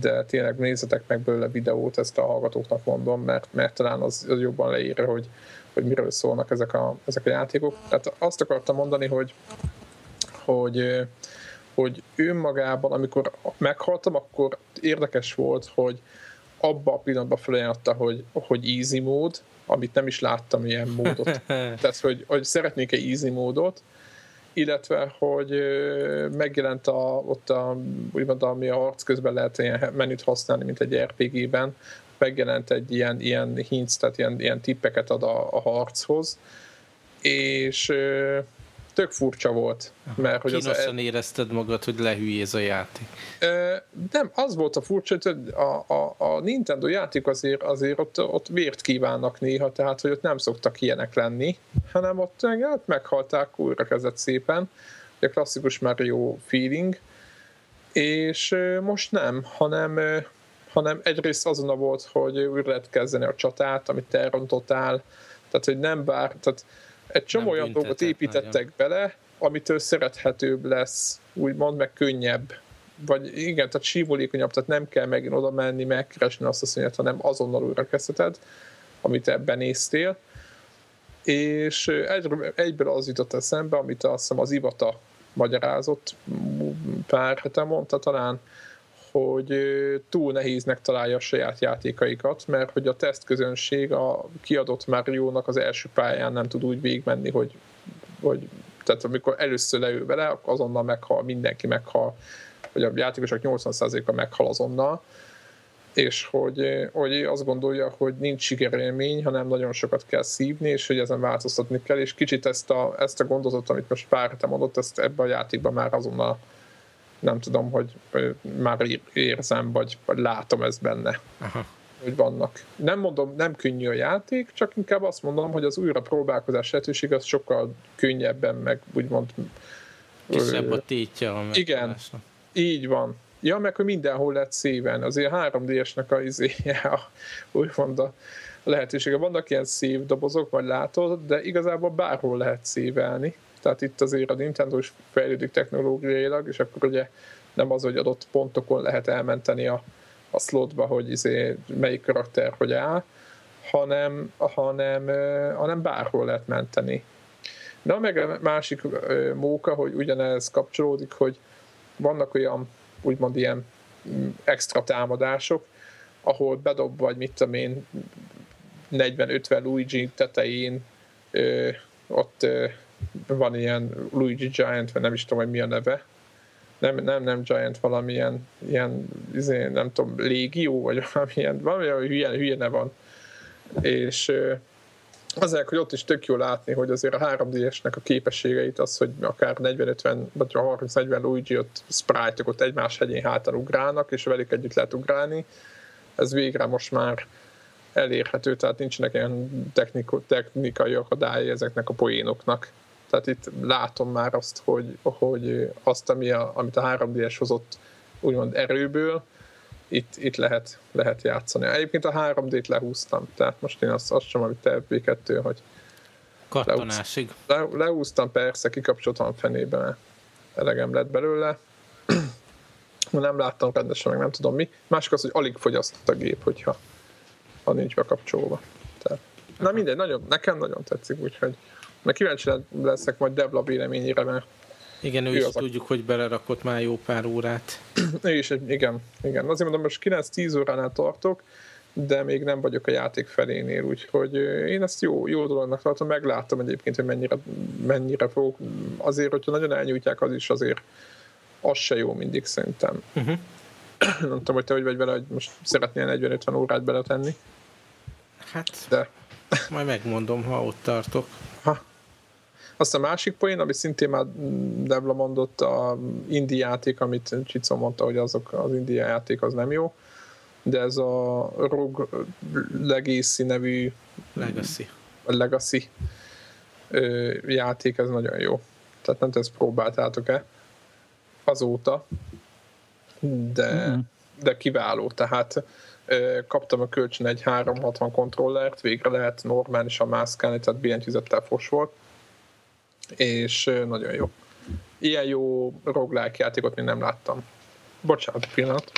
de tényleg nézzetek meg belőle videót, ezt a hallgatóknak mondom, mert, mert talán az, az jobban leírja, hogy, hogy miről szólnak ezek a, ezek a játékok. Tehát azt akartam mondani, hogy, hogy, hogy önmagában, amikor meghaltam, akkor érdekes volt, hogy abba a pillanatban felajánlotta, hogy, hogy easy mód, amit nem is láttam ilyen módot. Tehát, hogy, hogy szeretnék-e easy módot, illetve, hogy megjelent a, ott a, úgymond, ami a harc közben lehet ilyen menüt használni, mint egy RPG-ben, megjelent egy ilyen, ilyen hints, tehát ilyen, ilyen tippeket ad a, a harchoz, és tök furcsa volt. Mert, hogy Kínosan az érezted magad, hogy lehülyéz a játék. Nem, az volt a furcsa, hogy a, a, a Nintendo játék azért, azért ott, ott vért kívánnak néha, tehát hogy ott nem szoktak ilyenek lenni, hanem ott hát meghalták, újra kezdett szépen, a klasszikus Mario feeling, és most nem, hanem, hanem egyrészt azon a volt, hogy újra lehet kezdeni a csatát, amit elrontottál, tehát hogy nem bár, tehát egy csomó olyan dolgot építettek nagyon. bele, amitől szerethetőbb lesz, úgymond, meg könnyebb. Vagy igen, tehát sívolékonyabb, tehát nem kell megint oda menni, megkeresni azt a színet, hanem azonnal újra kezdheted, amit ebben néztél. És egy, egyből az jutott eszembe, amit azt hiszem az Ivata magyarázott pár hete mondta talán, hogy túl nehéznek találja a saját játékaikat, mert hogy a tesztközönség a kiadott Mario-nak az első pályán nem tud úgy végigmenni, hogy, hogy tehát amikor először leül vele, azonnal meghal, mindenki meghal, vagy a játékosok 80%-a meghal azonnal, és hogy, hogy azt gondolja, hogy nincs sikerélmény, hanem nagyon sokat kell szívni, és hogy ezen változtatni kell, és kicsit ezt a, ezt a gondozott, amit most pár hete mondott, ezt ebbe a játékban már azonnal nem tudom, hogy már érzem, vagy, vagy látom ezt benne. Aha. Hogy vannak. Nem mondom, nem könnyű a játék, csak inkább azt mondom, hogy az újra próbálkozás lehetőség az sokkal könnyebben, meg úgymond... Kisebb a tétje a Igen, így van. Ja, meg hogy mindenhol lehet széven. Azért a 3D-esnek a izéje, a, úgymond a lehetősége. Vannak ilyen szív dobozok, vagy látod, de igazából bárhol lehet szévelni tehát itt azért a Nintendo is fejlődik technológiailag, és akkor ugye nem az, hogy adott pontokon lehet elmenteni a, a slotba, hogy izé melyik karakter hogy áll, hanem, hanem, hanem bárhol lehet menteni. Na, meg a másik móka, hogy ugyanez kapcsolódik, hogy vannak olyan úgymond ilyen mm, extra támadások, ahol bedob vagy mit tudom én 40-50 Luigi tetején ö, ott ö, van ilyen Luigi Giant, vagy nem is tudom, hogy mi a neve. Nem, nem, nem Giant, valamilyen ilyen, izé, nem tudom, Légió, vagy valamilyen, valamilyen hülye, hülye ne van. És azért, hogy ott is tök jó látni, hogy azért a 3D-esnek a képességeit az, hogy akár 40-50 vagy 30-40 Luigi ott sprite ott egymás hegyén hátán ugrálnak, és velük együtt lehet ugrálni. Ez végre most már elérhető, tehát nincsenek ilyen technikai akadályi ezeknek a poénoknak. Tehát itt látom már azt, hogy, hogy azt, ami a, amit a 3DS hozott úgymond erőből, itt, itt lehet, lehet játszani. Egyébként a 3D-t lehúztam, tehát most én azt, azt sem, amit te FB2, hogy Kattanásig. Le, lehúztam, persze, kikapcsoltam fenébe, mert elegem lett belőle. nem láttam rendesen, meg nem tudom mi. Másik az, hogy alig fogyaszt a gép, hogyha ha nincs bekapcsolva. Tehát, na mindegy, nagyon, nekem nagyon tetszik, úgyhogy meg kíváncsi leszek majd Debla véleményére, mert igen, ő, ő is tudjuk, a... hogy belerakott már jó pár órát. ő is, igen, igen. Azért mondom, most 9-10 óránál tartok, de még nem vagyok a játék felénél, úgyhogy én ezt jó, jó dolognak tartom, meglátom egyébként, hogy mennyire, mennyire fogok, azért, hogyha nagyon elnyújtják, az is azért az se jó mindig szerintem. Uh-huh. nem tudom, hogy te hogy vagy vele, hogy most szeretnél 40-50 órát beletenni. Hát, de... majd megmondom, ha ott tartok. Ha, azt a másik poén, ami szintén már Devla mondott, a indie játék, amit Csicó mondta, hogy azok, az indie játék az nem jó, de ez a Rogue Legacy nevű Legacy, Legacy játék, ez nagyon jó. Tehát nem ezt próbáltátok-e azóta, de, mm. de kiváló. Tehát kaptam a kölcsön egy 360 kontrollert, végre lehet normálisan mászkálni, tehát billentyűzettel fos volt és nagyon jó. Ilyen jó roguelike játékot még nem láttam. Bocsánat, pillanat.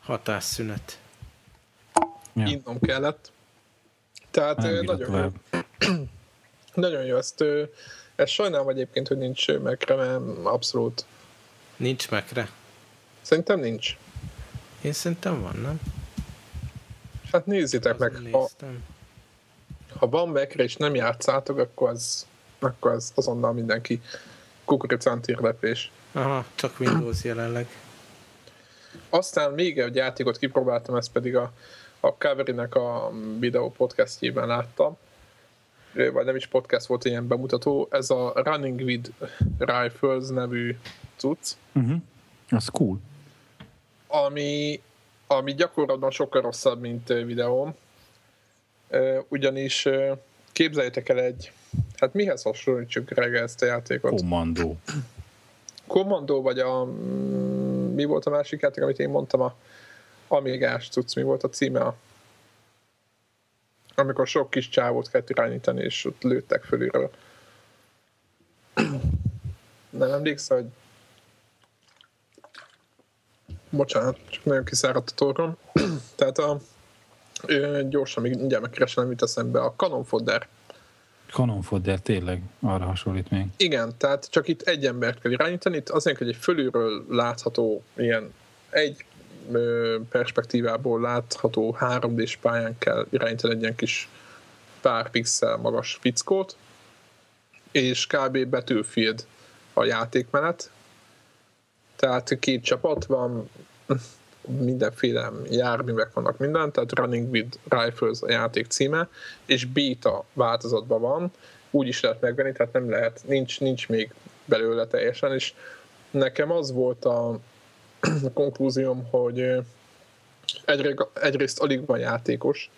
Hatásszünet. Ja. Innom kellett. Tehát nem nagyon jó. nagyon jó. Ezt, ezt sajnálom egyébként, hogy nincs mekre, mert abszolút. Nincs mekre? Szerintem nincs. Én szerintem van, nem? Hát nézzétek meg. Ha, ha van Mac-re és nem játszátok, akkor az, akkor az azonnal mindenki kukoricán lepés. Aha, csak Windows jelenleg. Aztán még egy játékot kipróbáltam, ezt pedig a, a Kaverinek a videó podcastjében láttam, vagy nem is podcast volt ilyen bemutató, ez a Running with Rifles nevű cucc. Uh-huh. Az cool. Ami, ami gyakorlatban sokkal rosszabb, mint videóm, ugyanis képzeljétek el egy, hát mihez hasonlítsuk reggel ezt a játékot? Kommandó. Kommandó, vagy a, mm, mi volt a másik játék, amit én mondtam, a Amigás cucc, mi volt a címe? A, amikor sok kis csávót kellett irányítani, és ott lőttek fölülről. Nem emlékszel, hogy bocsánat, csak nagyon kiszáradt a torkom. Tehát a gyorsan még mindjárt megkeresem, jut eszembe, a Canon Fodder. Canon Fodder tényleg arra hasonlít még. Igen, tehát csak itt egy embert kell irányítani, itt azért, hogy egy fölülről látható ilyen egy perspektívából látható 3D-s pályán kell irányítani egy ilyen kis pár pixel magas fickót, és kb. Battlefield a játékmenet. Tehát két csapat van, mindenféle járművek vannak minden, tehát Running with Rifles a játék címe, és beta változatban van, úgy is lehet megvenni, tehát nem lehet, nincs, nincs még belőle teljesen, és nekem az volt a, a konklúzióm, hogy egyrészt alig van játékos,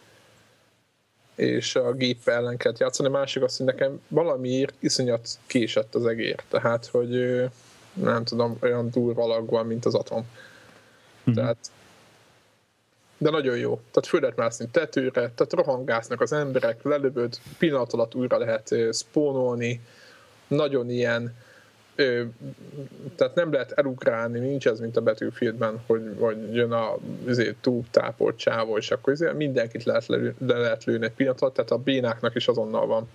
és a gép ellen kellett játszani, a másik az, hogy nekem valamiért iszonyat késett az egér, tehát, hogy nem tudom, olyan durva lag van, mint az atom. Mm. Tehát de nagyon jó. Tehát föl lehet mászni tetőre, tehát rohangásznak az emberek, lelövöd, pillanat alatt újra lehet spónolni, nagyon ilyen ö, tehát nem lehet elugrálni, nincs ez, mint a Battlefieldben, hogy, hogy jön a azért, túl tápolt csávó, és akkor azért mindenkit lehet le, le lehet lőni egy pillanat alatt, tehát a bénáknak is azonnal van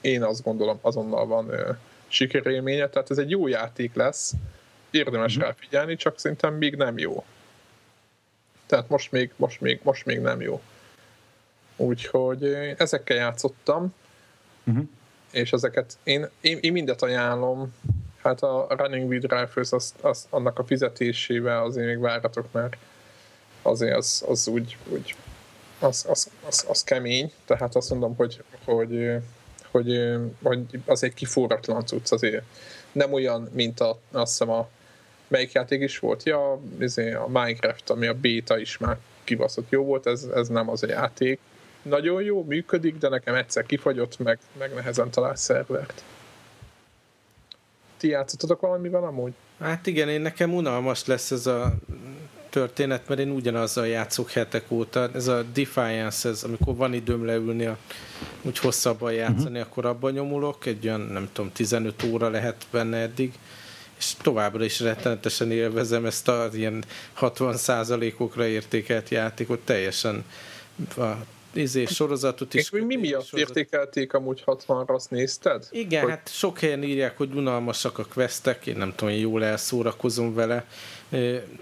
én azt gondolom, azonnal van ö, sikerélménye, tehát ez egy jó játék lesz, érdemes mm-hmm. rá figyelni, csak szerintem még nem jó. tehát most még, most még, most még nem jó. Úgyhogy ezekkel játszottam, uh-huh. és ezeket én, én, én mindet ajánlom, hát a Running with Rifles az, az, annak a fizetésével azért még váratok, mert azért az, az úgy, úgy az, az, az, az, kemény, tehát azt mondom, hogy, hogy, hogy, hogy az egy kifúratlan cucc azért. Nem olyan, mint a, azt hiszem a melyik játék is volt? Ja, izé, a Minecraft, ami a beta is már kibaszott jó volt, ez, ez nem az a játék. Nagyon jó, működik, de nekem egyszer kifagyott, meg, meg nehezen talál szervert. Ti játszottatok valamivel amúgy? Hát igen, én nekem unalmas lesz ez a történet, mert én ugyanazzal játszok hetek óta. Ez a Defiance, ez, amikor van időm leülni, a, úgy hosszabban játszani, uh-huh. akkor abban nyomulok. Egy olyan, nem tudom, 15 óra lehet benne eddig és továbbra is rettenetesen élvezem ezt a ilyen 60%-okra értékelt játékot, teljesen a izé, sorozatot is. És mi miatt sorozat... értékelték amúgy 60-ra, azt nézted? Igen, hogy... hát sok helyen írják, hogy unalmasak a questek, én nem tudom, én jól elszórakozom vele.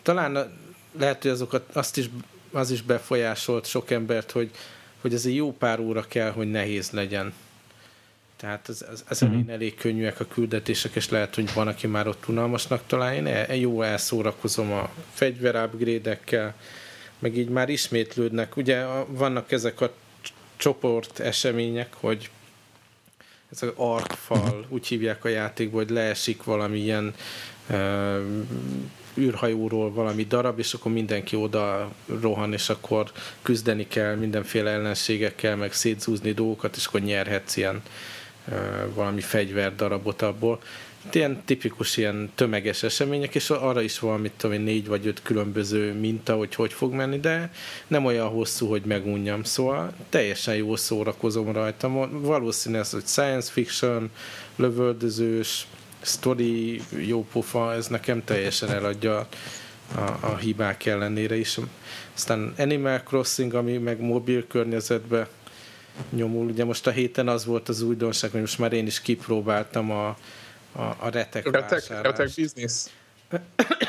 Talán lehet, hogy azokat, azt is, az is befolyásolt sok embert, hogy, hogy ez egy jó pár óra kell, hogy nehéz legyen. Tehát ez, ez, ez uh-huh. elég könnyűek a küldetések, és lehet, hogy van, aki már ott unalmasnak talál. Én el, jó elszórakozom a fegyver upgrade meg így már ismétlődnek. Ugye vannak ezek a csoport események, hogy ez az arkfal, uh-huh. úgy hívják a játékban, hogy leesik valamilyen uh, űrhajóról valami darab, és akkor mindenki oda rohan, és akkor küzdeni kell mindenféle ellenségekkel, meg szétzúzni dolgokat, és akkor nyerhetsz ilyen valami fegyverdarabot abból. Ilyen tipikus ilyen tömeges események, és arra is van, mit tudom én, négy vagy öt különböző minta, hogy hogy fog menni, de nem olyan hosszú, hogy megunjam. Szóval teljesen jól szórakozom rajta. Valószínű ez, hogy science fiction, lövöldözős, story, jó pofa, ez nekem teljesen eladja a, a hibák ellenére is. Aztán Animal Crossing, ami meg mobil környezetben nyomul. Ugye most a héten az volt az újdonság, hogy most már én is kipróbáltam a, a, a retek, retek, retek biznisz.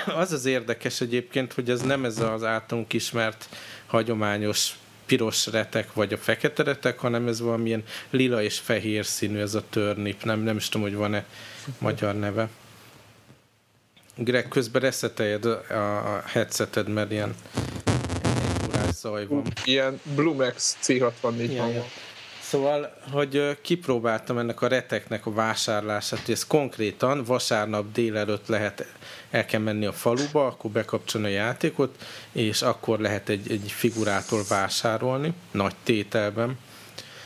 Az az érdekes egyébként, hogy ez nem ez az általunk ismert hagyományos piros retek, vagy a fekete retek, hanem ez valamilyen lila és fehér színű, ez a törnip. Nem, nem is tudom, hogy van-e magyar neve. Greg, közben reszeteljed a, a headseted, mert ilyen zaj van. Ilyen Blumex C64 van. Szóval, hogy kipróbáltam ennek a reteknek a vásárlását, hogy ez konkrétan vasárnap délelőtt lehet, el kell menni a faluba, akkor bekapcsolni a játékot, és akkor lehet egy, egy figurától vásárolni, nagy tételben.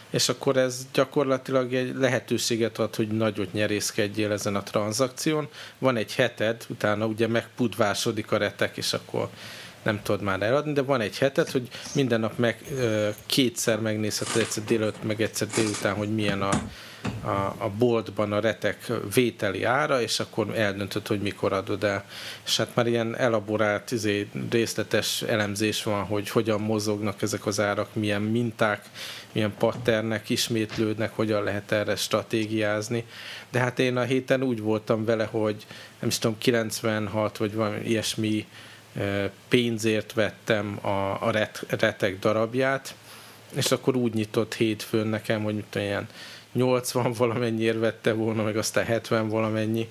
És akkor ez gyakorlatilag egy lehetőséget ad, hogy nagyot nyerészkedjél ezen a tranzakción. Van egy heted, utána ugye megpudvásodik a retek, és akkor nem tudod már eladni, de van egy hetet, hogy minden nap meg, kétszer megnézheted, egyszer délőtt, meg egyszer délután, hogy milyen a, a, a boltban a retek vételi ára, és akkor eldöntöd, hogy mikor adod el. És hát már ilyen elaborált, izé, részletes elemzés van, hogy hogyan mozognak ezek az árak, milyen minták, milyen patternek ismétlődnek, hogyan lehet erre stratégiázni. De hát én a héten úgy voltam vele, hogy nem is tudom, 96 vagy valami ilyesmi pénzért vettem a, a ret, retek darabját, és akkor úgy nyitott hétfőn nekem, hogy mit tudom, ilyen 80 valamennyiért vette volna, meg aztán 70 valamennyi,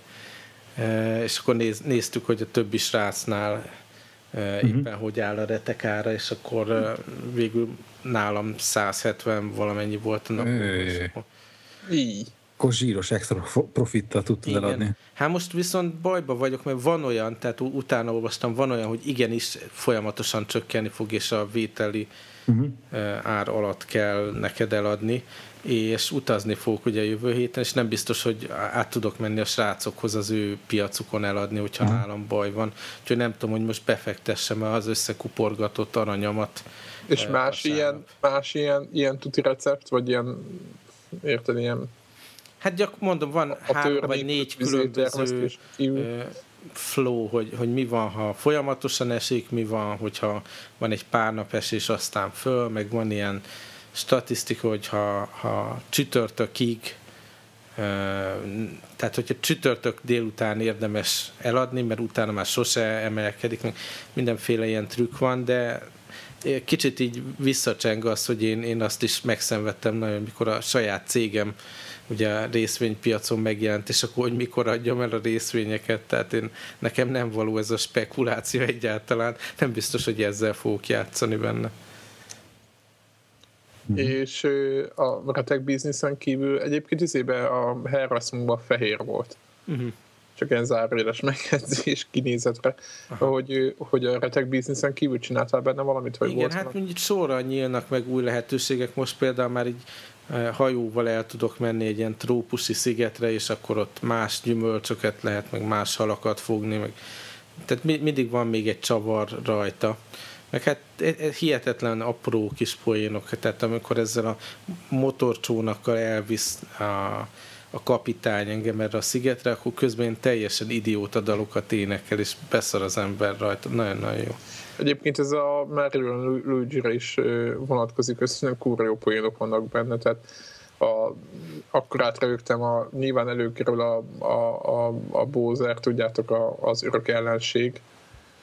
és akkor néz, néztük, hogy a többi srácnál uh-huh. éppen hogy áll a retek ára, és akkor végül nálam 170 valamennyi volt a nap. Így akkor zsíros extra profittal tudtad Igen. eladni. Hát most viszont bajba vagyok, mert van olyan, tehát utána olvastam, van olyan, hogy igenis folyamatosan csökkenni fog, és a vételi uh-huh. ár alatt kell neked eladni, és utazni fogok ugye jövő héten, és nem biztos, hogy át tudok menni a srácokhoz az ő piacukon eladni, hogyha uh-huh. nálam baj van. Úgyhogy nem tudom, hogy most befektessem az összekuporgatott aranyamat. És más ilyen, más ilyen, ilyen tuti recept, vagy ilyen érted, ilyen Hát gyak, mondom, van a három vagy négy különböző flow, hogy, hogy mi van, ha folyamatosan esik, mi van, hogyha van egy pár nap esés, aztán föl, meg van ilyen statisztika, hogy ha, ha csütörtökig tehát, hogyha csütörtök délután érdemes eladni, mert utána már sose emelkedik, mindenféle ilyen trükk van, de kicsit így visszacseng az, hogy én, én azt is megszenvedtem nagyon, mikor a saját cégem ugye a részvénypiacon megjelent, és akkor hogy mikor adjam el a részvényeket, tehát én, nekem nem való ez a spekuláció egyáltalán, nem biztos, hogy ezzel fogok játszani benne. Mm-hmm. És a Retek Businessen kívül egyébként izébe a Harassmentban fehér volt. Mm-hmm. Csak ilyen zárójeles megjegyzés kinézetre, hogy, hogy a Retek Businessen kívül csináltál benne valamit, vagy Igen, volt hát mondjuk sorra nyílnak meg új lehetőségek. Most például már így hajóval el tudok menni egy ilyen trópusi szigetre, és akkor ott más gyümölcsöket lehet, meg más halakat fogni, meg tehát mindig van még egy csavar rajta. Meg hát e, e, hihetetlen apró kis poénok, tehát amikor ezzel a motorcsónakkal elvisz a, a kapitány engem erre a szigetre, akkor közben én teljesen idióta dalokat énekel, és beszar az ember rajta. Nagyon-nagyon jó. Egyébként ez a Mario Luigi-re is vonatkozik, összesen kurva jó poénok vannak benne, tehát a, akkor átrejögtem, a, nyilván előkerül a, a, a, a Bowser, tudjátok, a, az örök ellenség,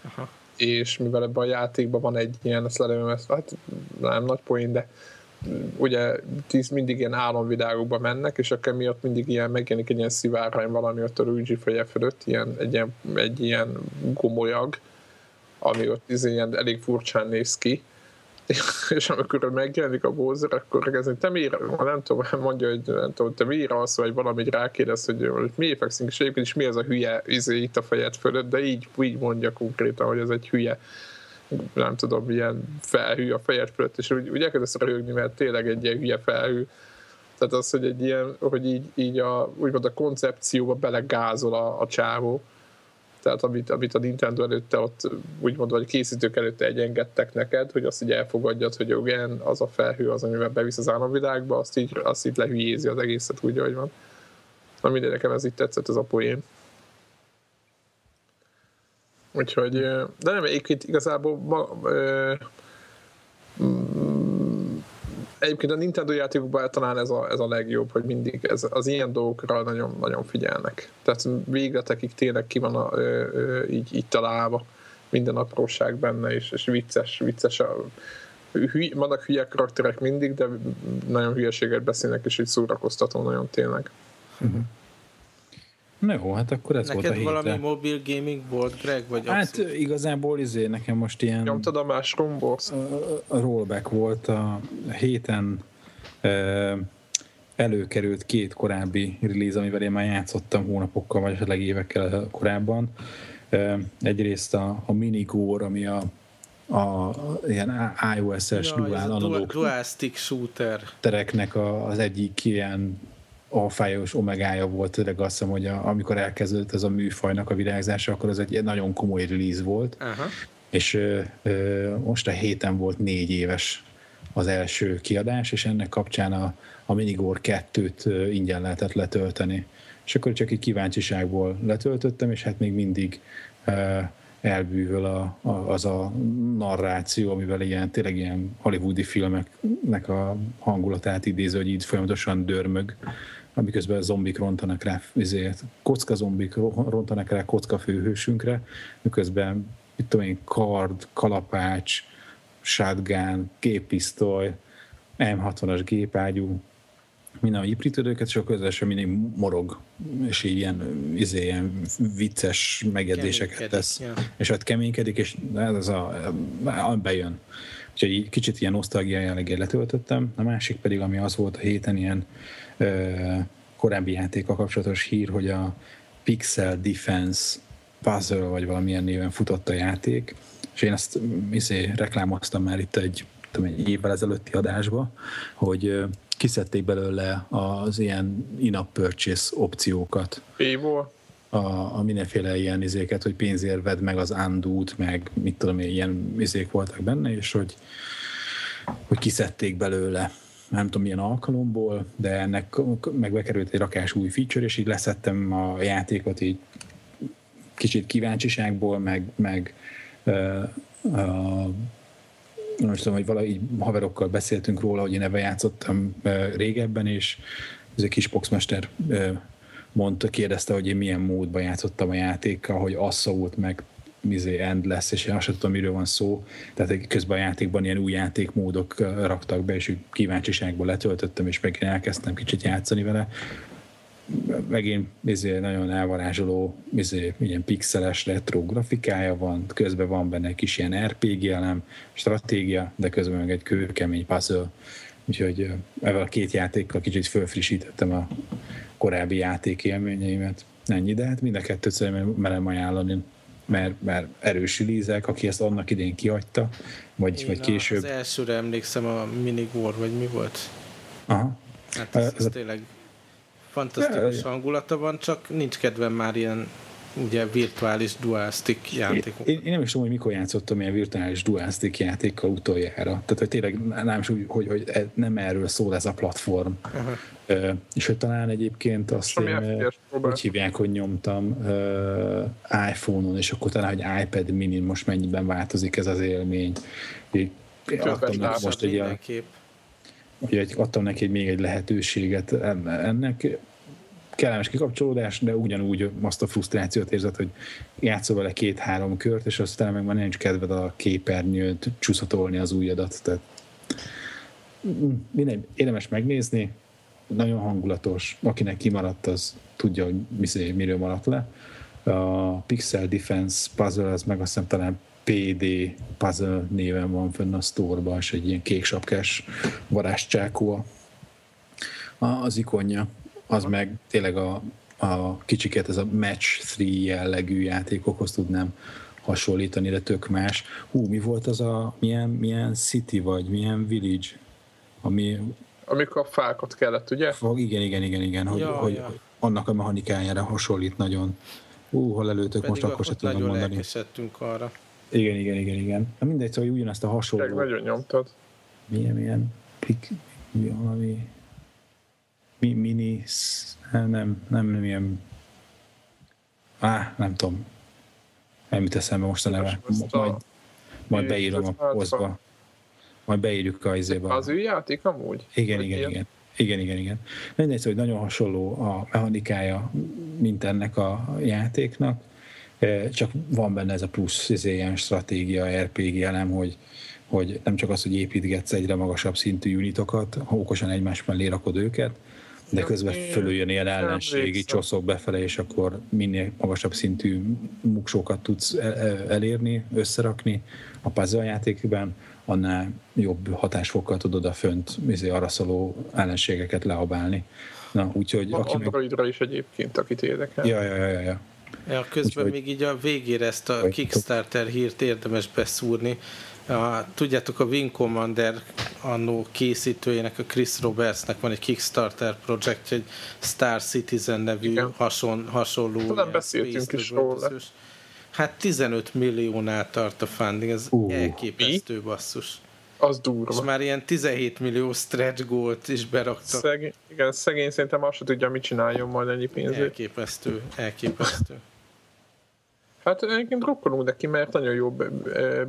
Aha. és mivel ebben a játékban van egy ilyen, ezt lelőm, ezt, hát nem nagy poén, de ugye tíz mindig ilyen álomvilágokba mennek, és akkor miatt mindig ilyen megjelenik egy ilyen szivárvány valami ott a Luigi feje fölött, ilyen, egy, ilyen, egy ilyen gomolyag, ami ott izé ilyen elég furcsán néz ki, és amikor megjelenik a Bowser, akkor kezdeni, te miért, nem tudom, mondja, hogy nem tudom, te miért alsz, vagy valamit rákérdez, hogy, miért fekszünk, és egyébként is mi ez a hülye izé itt a fejed fölött, de így, így mondja konkrétan, hogy ez egy hülye nem tudom, milyen felhű a fejed fölött, és úgy, úgy elkezdesz röhögni, mert tényleg egy ilyen hülye felhű. Tehát az, hogy egy ilyen, hogy így, így a, úgymond a koncepcióba belegázol a, a csávó, tehát amit, amit a Nintendo előtte ott úgymond, vagy készítők előtte egyengedtek neked, hogy azt így elfogadjad, hogy igen, az a felhő az, amivel bevisz az államvilágba, azt így, azt így lehülyézi az egészet úgy, ahogy van. Na mindegy, nekem ez így tetszett, ez a poén. Úgyhogy, de nem, egyébként igazából ma, ö, egyébként a Nintendo játékokban talán ez a, ez a legjobb, hogy mindig ez, az ilyen dolgokra nagyon, nagyon figyelnek. Tehát végletekig tényleg ki van a, ö, ö, így, így találva minden apróság benne, és, és vicces, vicces a, hüly, vannak hülye karakterek mindig, de nagyon hülyeséget beszélnek, és így szórakoztató nagyon tényleg. Uh-huh. Na jó, hát akkor ez Neked volt a hétre. valami mobil gaming volt, Greg? Vagy hát abszolút? igazából izé, nekem most ilyen... Nyomtad a más A, a rollback volt a héten e, előkerült két korábbi release, amivel én már játszottam hónapokkal, vagy esetleg évekkel korábban. E, egyrészt a, a Minigore, ami a a ilyen iOS-es ja, dual analóg dual stick shooter tereknek a, az egyik ilyen alfája omegája volt, tényleg azt hiszem, hogy a, amikor elkezdődött ez a műfajnak a virágzása, akkor ez egy nagyon komoly release volt. Aha. És ö, ö, most a héten volt négy éves az első kiadás, és ennek kapcsán a, a Minigore 2-t ingyen lehetett letölteni. És akkor csak egy kíváncsiságból letöltöttem, és hát még mindig ö, elbűvöl a, a, az a narráció, amivel ilyen, tényleg ilyen hollywoodi filmeknek a hangulatát idéző, hogy így folyamatosan dörmög amiközben zombik rontanak rá, ezért kocka zombik rontanak rá kocka főhősünkre, miközben mit tudom én, kard, kalapács, shotgun, géppisztoly, M60-as gépágyú, minden a ipritődőket, és akkor közösen mindig morog, és így ilyen, izé, ilyen vicces megjegyzéseket tesz, ja. és ott keménykedik, és ez a, bejön. Úgyhogy kicsit ilyen nosztalgia jelleggel letöltöttem. A másik pedig, ami az volt a héten, ilyen korábbi játékkal kapcsolatos hír, hogy a Pixel Defense Puzzle, vagy valamilyen néven futott a játék, és én ezt izé, reklámoztam már itt egy, tudom, egy évvel ezelőtti adásba, hogy kiszedték belőle az ilyen in-app purchase opciókat. Éból? A, a mindenféle ilyen izéket, hogy pénzért vedd meg az undút, meg mit tudom én, ilyen izék voltak benne, és hogy, hogy kiszedték belőle. Nem tudom milyen alkalomból, de ennek meg bekerült egy rakás új feature, és így leszettem a játékot így kicsit kíváncsiságból, meg, meg uh, uh, most tudom, hogy valahogy haverokkal beszéltünk róla, hogy én ebben játszottam uh, régebben, és ez egy kis boxmester uh, mondta, kérdezte, hogy én milyen módban játszottam a játékkal, hogy az szólt meg mizé end lesz, és én azt sem tudom, miről van szó. Tehát közben a játékban ilyen új játékmódok raktak be, és kíváncsiságból letöltöttem, és megint elkezdtem kicsit játszani vele. Megint mizé, nagyon elvarázsoló, mizé, ilyen pixeles retro grafikája van, közben van benne egy kis ilyen RPG elem, stratégia, de közben meg egy kőkemény puzzle. Úgyhogy ezzel a két játékkal kicsit fölfrissítettem a korábbi játék élményeimet. Ennyi, de hát mind a kettőt szerintem merem ajánlani, mert, mert erős lízek, aki ezt annak idén kiadta, vagy, vagy később. Az elsőre emlékszem a Minigor, vagy mi volt? Aha. Hát ez, ez, ez tényleg fantasztikus hangulata van, csak nincs kedvem már ilyen ugye virtuális dual-stick játékok. Én, én, nem is tudom, hogy mikor játszottam ilyen virtuális dual-stick játékkal utoljára. Tehát, hogy tényleg nem is úgy, hogy, hogy e- nem erről szól ez a platform. Uh-huh. És hogy talán egyébként azt én, úgy hívják, hogy nyomtam iPhone-on, és akkor talán, hogy iPad mini most mennyiben változik ez az élmény. Adtam neki most egy a, hogy adtam neki még egy lehetőséget ennek kellemes kikapcsolódás, de ugyanúgy azt a frusztrációt érzed, hogy játszol vele két-három kört, és aztán meg már nincs kedved a képernyőt csúszatolni az ujjadat. Tehát minden érdemes megnézni, nagyon hangulatos. Akinek kimaradt, az tudja, hogy miről maradt le. A Pixel Defense Puzzle, az meg azt hiszem talán PD Puzzle néven van fönn a store és egy ilyen kék sapkás varázscsákó az ikonja az meg tényleg a, a kicsiket ez a match 3 jellegű játékokhoz tudnám hasonlítani, de tök más. Hú, mi volt az a, milyen, milyen city vagy, milyen village, ami... Amikor a fákat kellett, ugye? Fog, igen, igen, igen, igen, hogy, ja, hogy, ja. annak a mechanikájára hasonlít nagyon. Hú, hol előtök most, akkor se tudom mondani. arra. Igen, igen, igen, igen. Na mindegy, szóval ugyanezt a hasonló... Meg nagyon nyomtad. Milyen, milyen, pik, valami mi, mini, nem, nem, nem ilyen, á, nem tudom, nem jut eszembe most a neve, majd, majd beírom a posztba, majd beírjuk a izébe. Az ő játék amúgy? Igen, igen, igen. Igen, igen, igen. Mindegy, hogy nagyon hasonló a mechanikája, mint ennek a játéknak, csak van benne ez a plusz ez ilyen stratégia, RPG elem, hogy, hogy nem csak az, hogy építgetsz egyre magasabb szintű unitokat, ha okosan egymás mellé rakod őket, de közben fölüljön ilyen ellenségi csoszok befele, és akkor minél magasabb szintű muksókat tudsz e- e- elérni, összerakni a puzzle játékban, annál jobb hatásfokkal tudod a fönt izé, araszoló ellenségeket leabálni. Na, úgyhogy... Aki Androidra meg... is egyébként, akit érdekel. Ja, ja, ja, ja. ja. Ja, közben Úgyhogy... még így a végére ezt a Kickstarter hírt érdemes beszúrni, a, tudjátok, a Wing Commander annó készítőjének, a Chris Robertsnek van egy Kickstarter projekt, egy Star Citizen nevű hason, hasonló. Nem beszéltünk is róla. Hát 15 milliónál tart a funding, ez uh, elképesztő mi? basszus. Az durva. És már ilyen 17 millió stretch gold is beraktak. Szegény, igen, szegény szerintem azt tudja, mit csináljon majd ennyi pénzért. Elképesztő, elképesztő. Hát egyébként rokkolunk neki, mert nagyon jó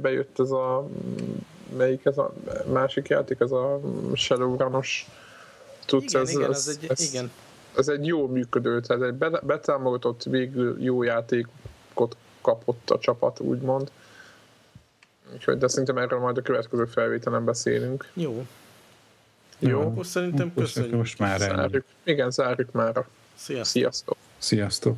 bejött ez a melyik ez a másik játék, ez a Shadowrun-os tudsz, igen, ez, igen, ez, ez, egy, ez, igen. ez egy jó működő, tehát egy betámogatott végül jó játékot kapott a csapat, úgymond. Úgyhogy, de szerintem erről majd a következő felvételen beszélünk. Jó. Jó. Akkor szerintem köszönjük. Most már zárjuk. Igen, zárjuk már. Sziasztok. Sziasztok. Sziasztok.